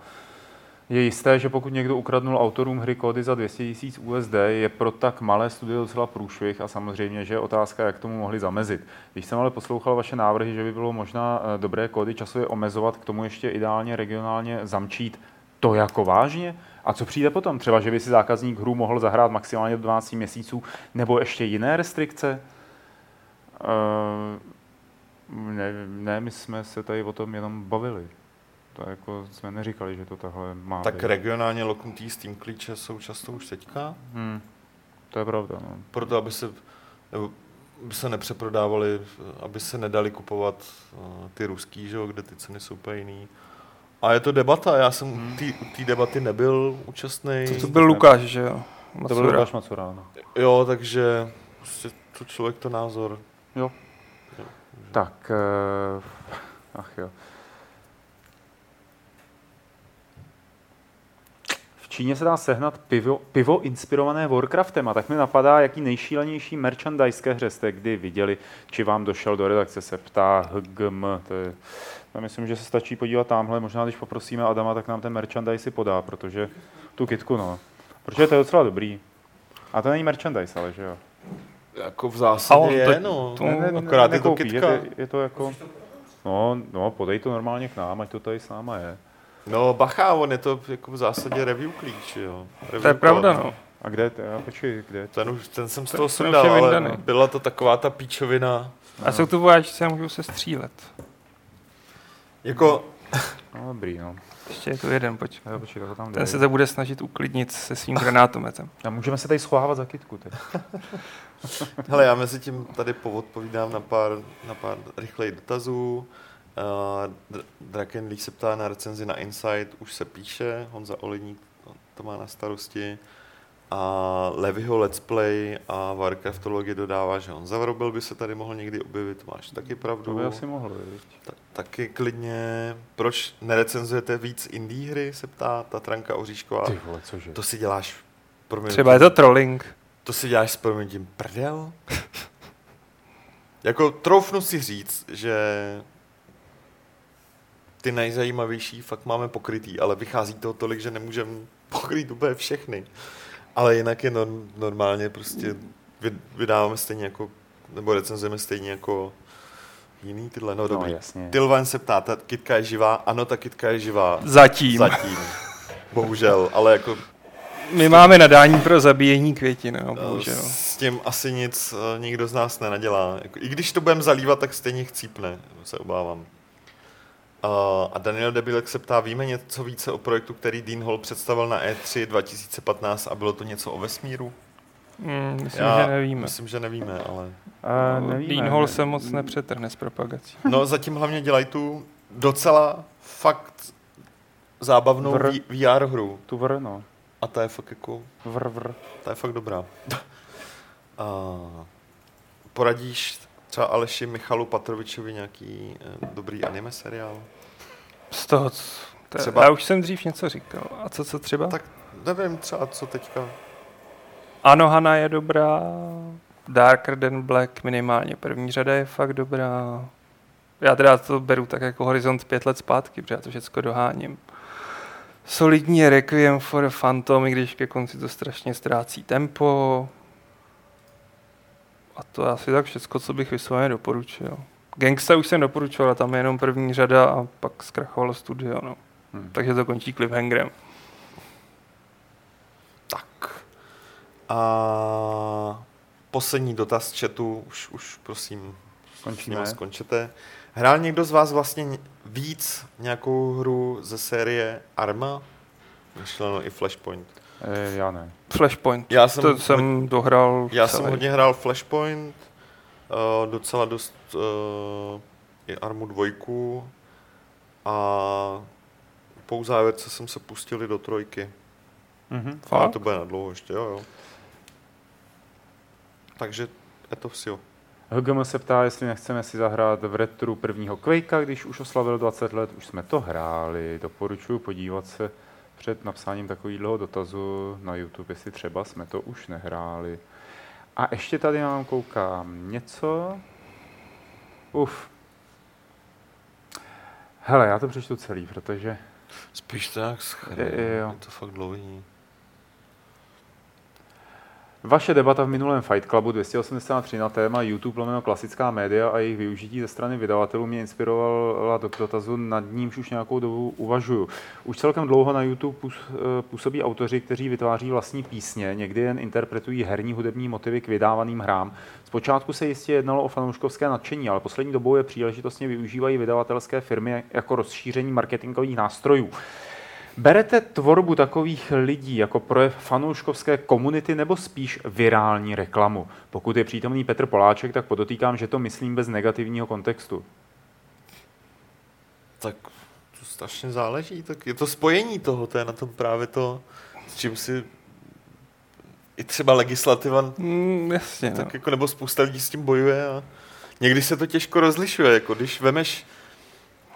Je jisté, že pokud někdo ukradnul autorům hry kódy za 200 000 USD, je pro tak malé studio docela průšvih a samozřejmě, že je otázka, jak tomu mohli zamezit. Když jsem ale poslouchal vaše návrhy, že by bylo možná eh, dobré kódy časově omezovat, k tomu ještě ideálně regionálně zamčít, to jako vážně? A co přijde potom? Třeba, že by si zákazník hru mohl zahrát maximálně do 12 měsíců, nebo ještě jiné restrikce? Uh, ne, ne, my jsme se tady o tom jenom bavili. To jako jsme neříkali, že to takhle má Tak být. regionálně loknutý Steam klíče jsou často už teďka, Hmm. To je pravda. No. proto aby se, nebo aby se nepřeprodávali, aby se nedali kupovat uh, ty ruský, že jo, kde ty ceny jsou úplně jiný. A je to debata, já jsem Hmm. u té- u té debaty nebyl účastný. To, to byl Lukáš, že jo? To byl Macura. Lukáš Macura, no. Jo, takže prostě to člověk to názor. Jo. Tak, uh, ach jo. Číně se dá sehnat pivo, pivo inspirované Warcraftem a tak mi napadá, jaký nejšílenější merchandise ke hře jste kdy viděli, či vám došel do redakce, se ptá HGM. To je, já myslím, že se stačí podívat tamhle, možná když poprosíme Adama, tak nám ten merchandise si podá, protože tu kitku, no. Protože to je docela dobrý. A to není merchandise, ale že jo. Jako v zásadě Ale to- je, no. to- Ne, ne, akorát je to kytka. Je, to- je to jako... No, no, podej to normálně k nám, ať to tady s náma je. No bacha, on je to jako v zásadě review klíč, jo. Review To je pravda, no. A kde, to, já počkej, kde? to? Ten, už, ten jsem z toho sundal, je ale vyndaný. byla to taková ta píčovina. A jsou tu vojáčci a můžou se střílet. Jako, No, dobrý, no. Ještě je tu jeden, pojď. Já počkej, ho tam Ten dej. se to bude snažit uklidnit se svým granátometem. A můžeme se tady schovávat za kytku teď. hele, já mezi tím tady poodpovídám na pár, na pár rychlejch dotazů. Uh, Dr- Draken League se ptá na recenzi na Insight, už se píše, Honza Oleník to- to má na starosti. A Levyho Let's Play a Warcraftologie dodává, že Honza Vrobil by se tady mohl někdy objevit, máš taky pravdu. To by asi mohlo, viď? Ta, taky klidně. Proč nerecenzujete víc indie hry, se ptá Tatranka Oříšková. Ty vole, cože? To si děláš promiňte, Třeba je to trolling. to si děláš s proměnitím prdel? jako troufnu si říct, že ty nejzajímavější fakt máme pokrytý, ale vychází toho tolik, že nemůžeme pokrýt úplně všechny. Ale jinak je norm, normálně prostě vy- vydáváme stejně jako, nebo recenzujeme stejně jako jiný tyhle, no No, dobrý. jasně. Tylvan se ptá, ta kitka je živá? Ano, ta kitka je živá. Zatím. Zatím. Bohužel, ale jako My máme nadání pro zabíjení květin, no, bohužel. s tím asi nic eh, nikdo z nás nenadělá. Jako, I když to budeme zalívat, tak stejně chcípne, se obávám. Uh, a Daniel Debilek se ptá, víme něco více o projektu, který Dean Hall představil na E3 2015 a bylo to něco o vesmíru? Mm, myslím, že nevíme. Myslím, že nevíme, ale... A nevíme. Dean Hall se moc nepřetrhne s propagací. No zatím hlavně dělají tu docela fakt zábavnou Vr. VR hru. Tu vr, no. A ta je fakt jako Vr, vr. Ta je fakt dobrá. A poradíš třeba Aleši Michalu Patrovičovi nějaký eh, dobrý anime seriál? Z toho, co, to, Třeba- třeba... já už jsem dřív něco říkal. A co, co třeba? Tak nevím třeba, co teďka. Anohana je dobrá, Darker Than Black minimálně první řada je fakt dobrá. Já teda to beru tak jako horizont pět let zpátky, protože já to všechno doháním. Solidní je Requiem for a Phantom, i když ke konci to strašně ztrácí tempo. A to je asi tak všechno, co bych vysloveně doporučil. Gangsta už jsem doporučoval, tam je jenom první řada a pak zkrachovalo studio. No. Hmm. Takže to končí cliffhangerem. Tak. A poslední dotaz z chatu, už, už prosím, Končíme. skončete. Hrál někdo z vás vlastně ně- víc nějakou hru ze série Arma? Myšleno i Flashpoint. E, já ne. Flashpoint. Já jsem to ho- jsem dohrál Já celý. jsem hodně hrál Flashpoint, uh, docela dost uh, i Armu 2 a po závěrce jsem se pustil i do trojky. Mhm. Ale to bude na dlouho ještě, jo, jo. Takže je to vše. HGM se ptá, jestli nechceme si zahrát v retru prvního Quakea, když už oslavil 20 let, už jsme to hráli. Doporučuji podívat se před napsáním takového dotazu na YouTube, jestli třeba jsme to už nehráli. A ještě tady mám, koukám, něco. Uf. Hele, já to přečtu celý, protože Spíš tak schrnu, Je- jo. je to fakt dlouhý. Vaše debata v minulém Fight Clubu 283 na téma YouTube lomeno klasická média a jejich využití ze strany vydavatelů mě inspirovala do dotazu, nad nímž už nějakou dobu uvažuju. Už celkem dlouho na YouTube eh, působí autoři, kteří vytváří vlastní písně, někdy jen interpretují herní hudební motivy k vydávaným hrám. Zpočátku se jistě jednalo o fanouškovské nadšení, ale poslední dobou je příležitostně využívají vydavatelské firmy jako rozšíření marketingových nástrojů. Berete tvorbu takových lidí jako projev fanouškovské komunity nebo spíš virální reklamu? Pokud je přítomný Petr Poláček, tak podotýkám, že to myslím bez negativního kontextu. Tak to strašně záleží, tak je to spojení toho, to je na tom právě to, s čím si i třeba legislativa Mm, jasně, no. tak jako, nebo spousta lidí s tím bojuje a někdy se to těžko rozlišuje, jako když vemeš,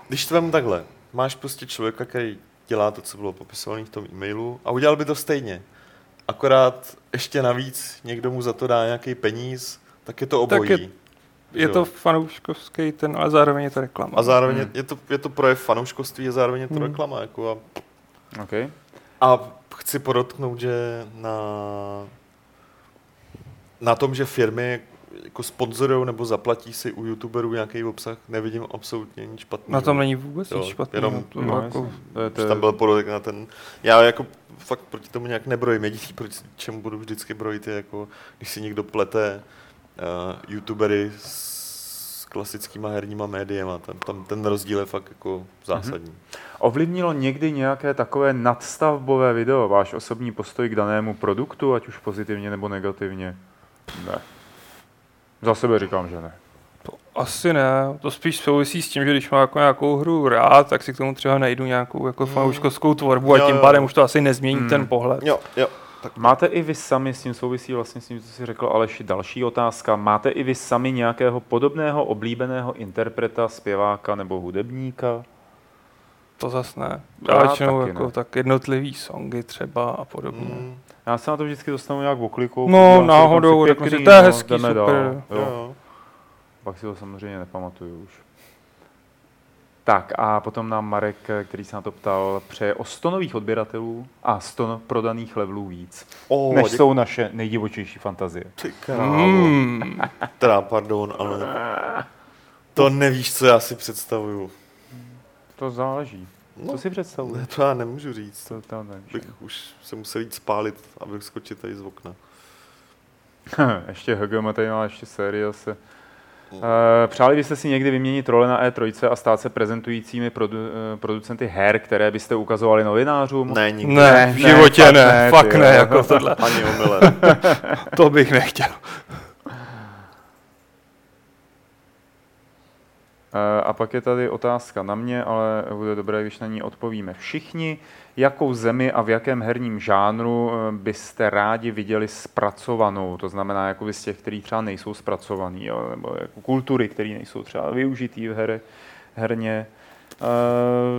když to vemu takhle, máš prostě člověka, který dělá to, co bylo popisované v tom e-mailu a udělal by to stejně. Akorát ještě navíc někdo mu za to dá nějaký peníz, tak je to Tak obojí. je- že Je jo? to fanouškovský ten, ale zároveň je to reklama. a zároveň Hmm. hmm. je, to, je to projev fanouškovství a zároveň je to Hmm. reklama. Jako a, Okay. a chci podotknout, že na, na tom, že firmy jako sponzorují nebo zaplatí si u youtuberů nějaký obsah, nevidím absolutně nic špatného. Na tom není vůbec Jo, nic špatného. jenom- to No, jako, to je, to je, tam byl podotek na ten... Já jako fakt proti tomu nějak nebrojím. Jediný, proti čemu budu vždycky brojit, je jako, když si někdo plete uh, youtubery s klasickýma herníma médiema. Tam, tam ten rozdíl je fakt jako zásadní. Ovlivnilo někdy nějaké takové nadstavbové video váš osobní postoj k danému produktu, ať už pozitivně nebo negativně? Ne. Za sebe říkám, že ne. to asi ne. To spíš souvisí s tím, že když mám jako nějakou hru rád, tak si k tomu třeba najdu nějakou jako Hmm. fanouškovskou tvorbu a Jo, tím jo. pádem už to asi nezmění Hmm. ten pohled. Jo, jo. Tak Máte i vy sami, s tím souvisí vlastně s tím, co si řekl Aleši, další otázka. Máte i vy sami nějakého podobného oblíbeného interpreta, zpěváka nebo hudebníka? To zas ne. Já Já většinou taky jako ne. tak jednotlivý songy třeba a podobně. mm, Já se na to vždycky dostanu nějak oklikou. No, podívám se, náhodou, si, pěkný, to je no, hezký, super. dál. jo. Jo. Pak si to samozřejmě nepamatuju už. Tak a potom nám Marek, který se na to ptal, přeje o 100 nových odběratelů a 100 prodaných levelů víc, O, než děkuji. jsou naše nejdivočejší fantazie. Ty. Mm. Teda, pardon, ale to nevíš, co já si představuju. To záleží. No, Co si představuješ? ne, to já nemůžu říct. To, to nevím. Bych už se musel jít spálit a vyskočit tady z okna. ještě HGM tady má ještě série zase. Eh, Přáli byste si někdy vyměnit role na E3 a stát se prezentujícími produ, eh, producenty her, které byste ukazovali novinářům? Ne, nikdy. Ne, v ne, životě fakt ne, ne, fakt ne, jako tohle. Ani omylem. To bych nechtěl. A pak je tady otázka na mě, ale bude dobré, když na ní odpovíme všichni. Jakou zemi a v jakém herním žánru eh, byste rádi viděli zpracovanou? To znamená, jako z těch, který třeba nejsou zpracovaný, nebo jako kultury, které nejsou třeba využitý v her, herně.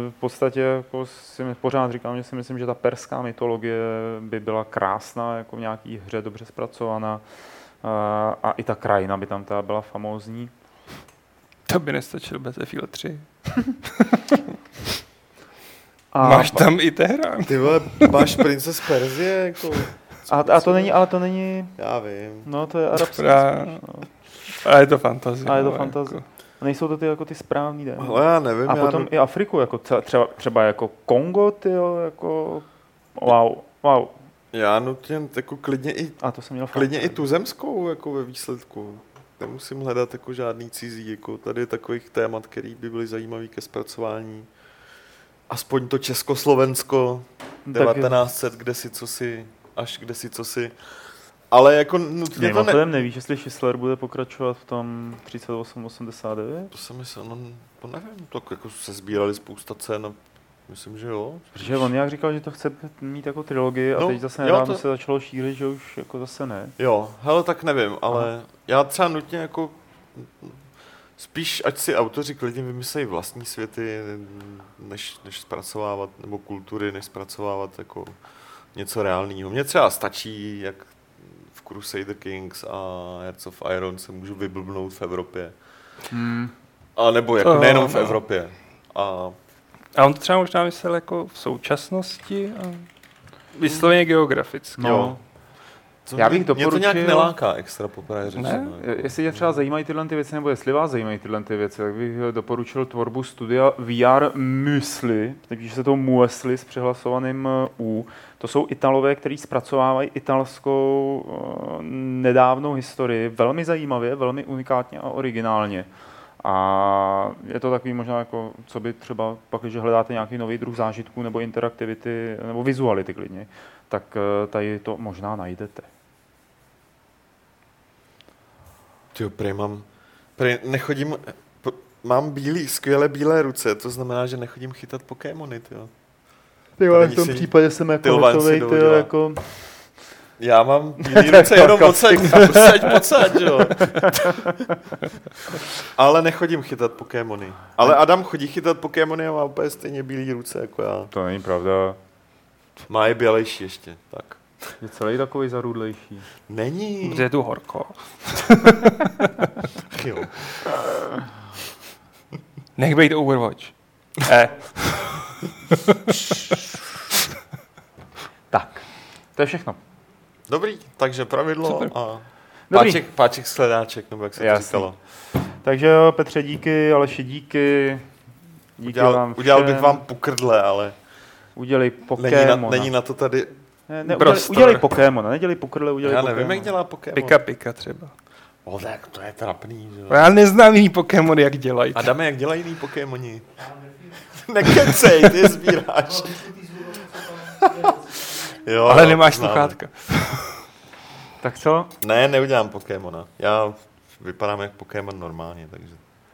v podstatě jako si pořád říkám, že si myslím, že ta perská mytologie by byla krásná, jako v nějaký hře dobře zpracovaná. Eh, a i ta krajina by tam ta byla famózní. To by nestačilo Battlefield 3. A, Máš tam i Teherán. Ty vole, máš Princess Perzie, jako... a, a, to není, ale to není, Já vím. no to je arabský. Spíš, no. A je to fantazie. A je to fantazie. Jako. A nejsou to ty jako ty správný démoni. Ale já nevím, A já potom i Afriku, jako třeba, třeba jako Kongo, ty jako wow, wow. Já nutně jako klidně i, A to jsem měl klidně i tu zemskou jako ve výsledku. Nemusím hledat jako žádný cizí, jako tady je takových témat, který by byly zajímavý ke zpracování. Aspoň to Československo, Tak- 1900, kde si co si, až kde si co si. Ale jako nutně to ne... Nevíš, jestli Schisler bude pokračovat v tom 3889? To jsem myslel, no to nevím, tak jako se sbírali spousta cen a myslím, že jo. Protože on nějak říkal, že to chce mít jako trilogii a No, teď zase nedávno to- se začalo šířit, že už jako zase ne. Jo, hele, tak nevím, ale já třeba nutně jako spíš, ať si autoři klidně vymyslejí vlastní světy, než, než zpracovávat, nebo kultury, než zpracovávat jako něco reálného. Mně třeba stačí, jak v Crusader Kings a Hearts of Iron se můžu vyblbnout v Evropě. Hmm. A nebo jako nejenom v. Evropě. A A on to třeba možná myslel jako v současnosti a vysloveně geograficky. No. Jo. co Já bych mě, mě to nějak doporučil- neláká extra poprvé řečeno. Ne? jako. Jestli tě třeba zajímají tyhle ty věci, nebo jestli vás zajímají tyhle ty věci, tak bych eh, doporučil tvorbu studia VR Muesli, takže se to Muesli s přihlasovaným eh, U. To jsou Italové, kteří zpracovávají italskou eh, nedávnou historii velmi zajímavě, velmi unikátně a originálně. A je to takový možná jako, co by třeba pak, když hledáte nějaký nový druh zážitků nebo interaktivity, nebo vizuality klidně, tak eh, tady to možná najdete. Tyjo, prej mám, prej nechodím, mám bílý, skvěle bílé ruce, to znamená, že nechodím chytat Pokémony, tyjo. Ty v tom si- případě jsem jako hotovej, jako... Já mám bílý ruce jenom pocať, pocať, pocať, jo. Ale nechodím chytat Pokémony. Ale Adam chodí chytat Pokémony a má úplně stejně bílý ruce jako já. To není pravda. Má je bělejší ještě, tak. Je celý takový zarudlejší. Není. Protože je tu horko. Jo. Nech bejt Overwatch. E. Tak, to je všechno. Dobrý, takže pravidlo Super. a Dobrý. páček, páček sledáček, nebo jak se to Jasný. říkalo. Takže jo, Petře, díky, Aleši, díky. Díky Udělal, vám udělal bych všem. vám pukrdle, ale Udělej není na, Pokémon. není na to tady... Ne, ne, udělej, Prostor. udělej Pokémon, nedělej pokrle, udělej Já Pokémon. nevím, jak dělá Pokémon. Pika pika třeba. O, tak to je trapný, že jo. Já neznám jiný Pokémon, jak dělají. Adame, jak dělají jiný Pokémoni? Nekecej, ty sbíráš. jo, Ale nemáš znám. sluchátka. Tak co? Ne, neudělám Pokémona. Já vypadám jak Pokémon normálně, takže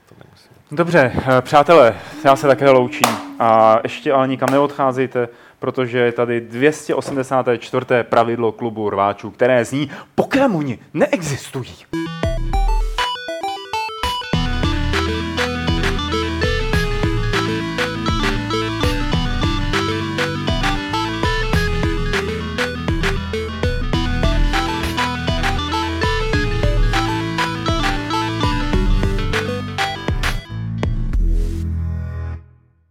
to nemusím. Dobře, eh, přátelé, já se také loučím. A ještě ale nikam neodcházejte, protože je tady 284. pravidlo klubu rváčů, které zní Pokémoni neexistují.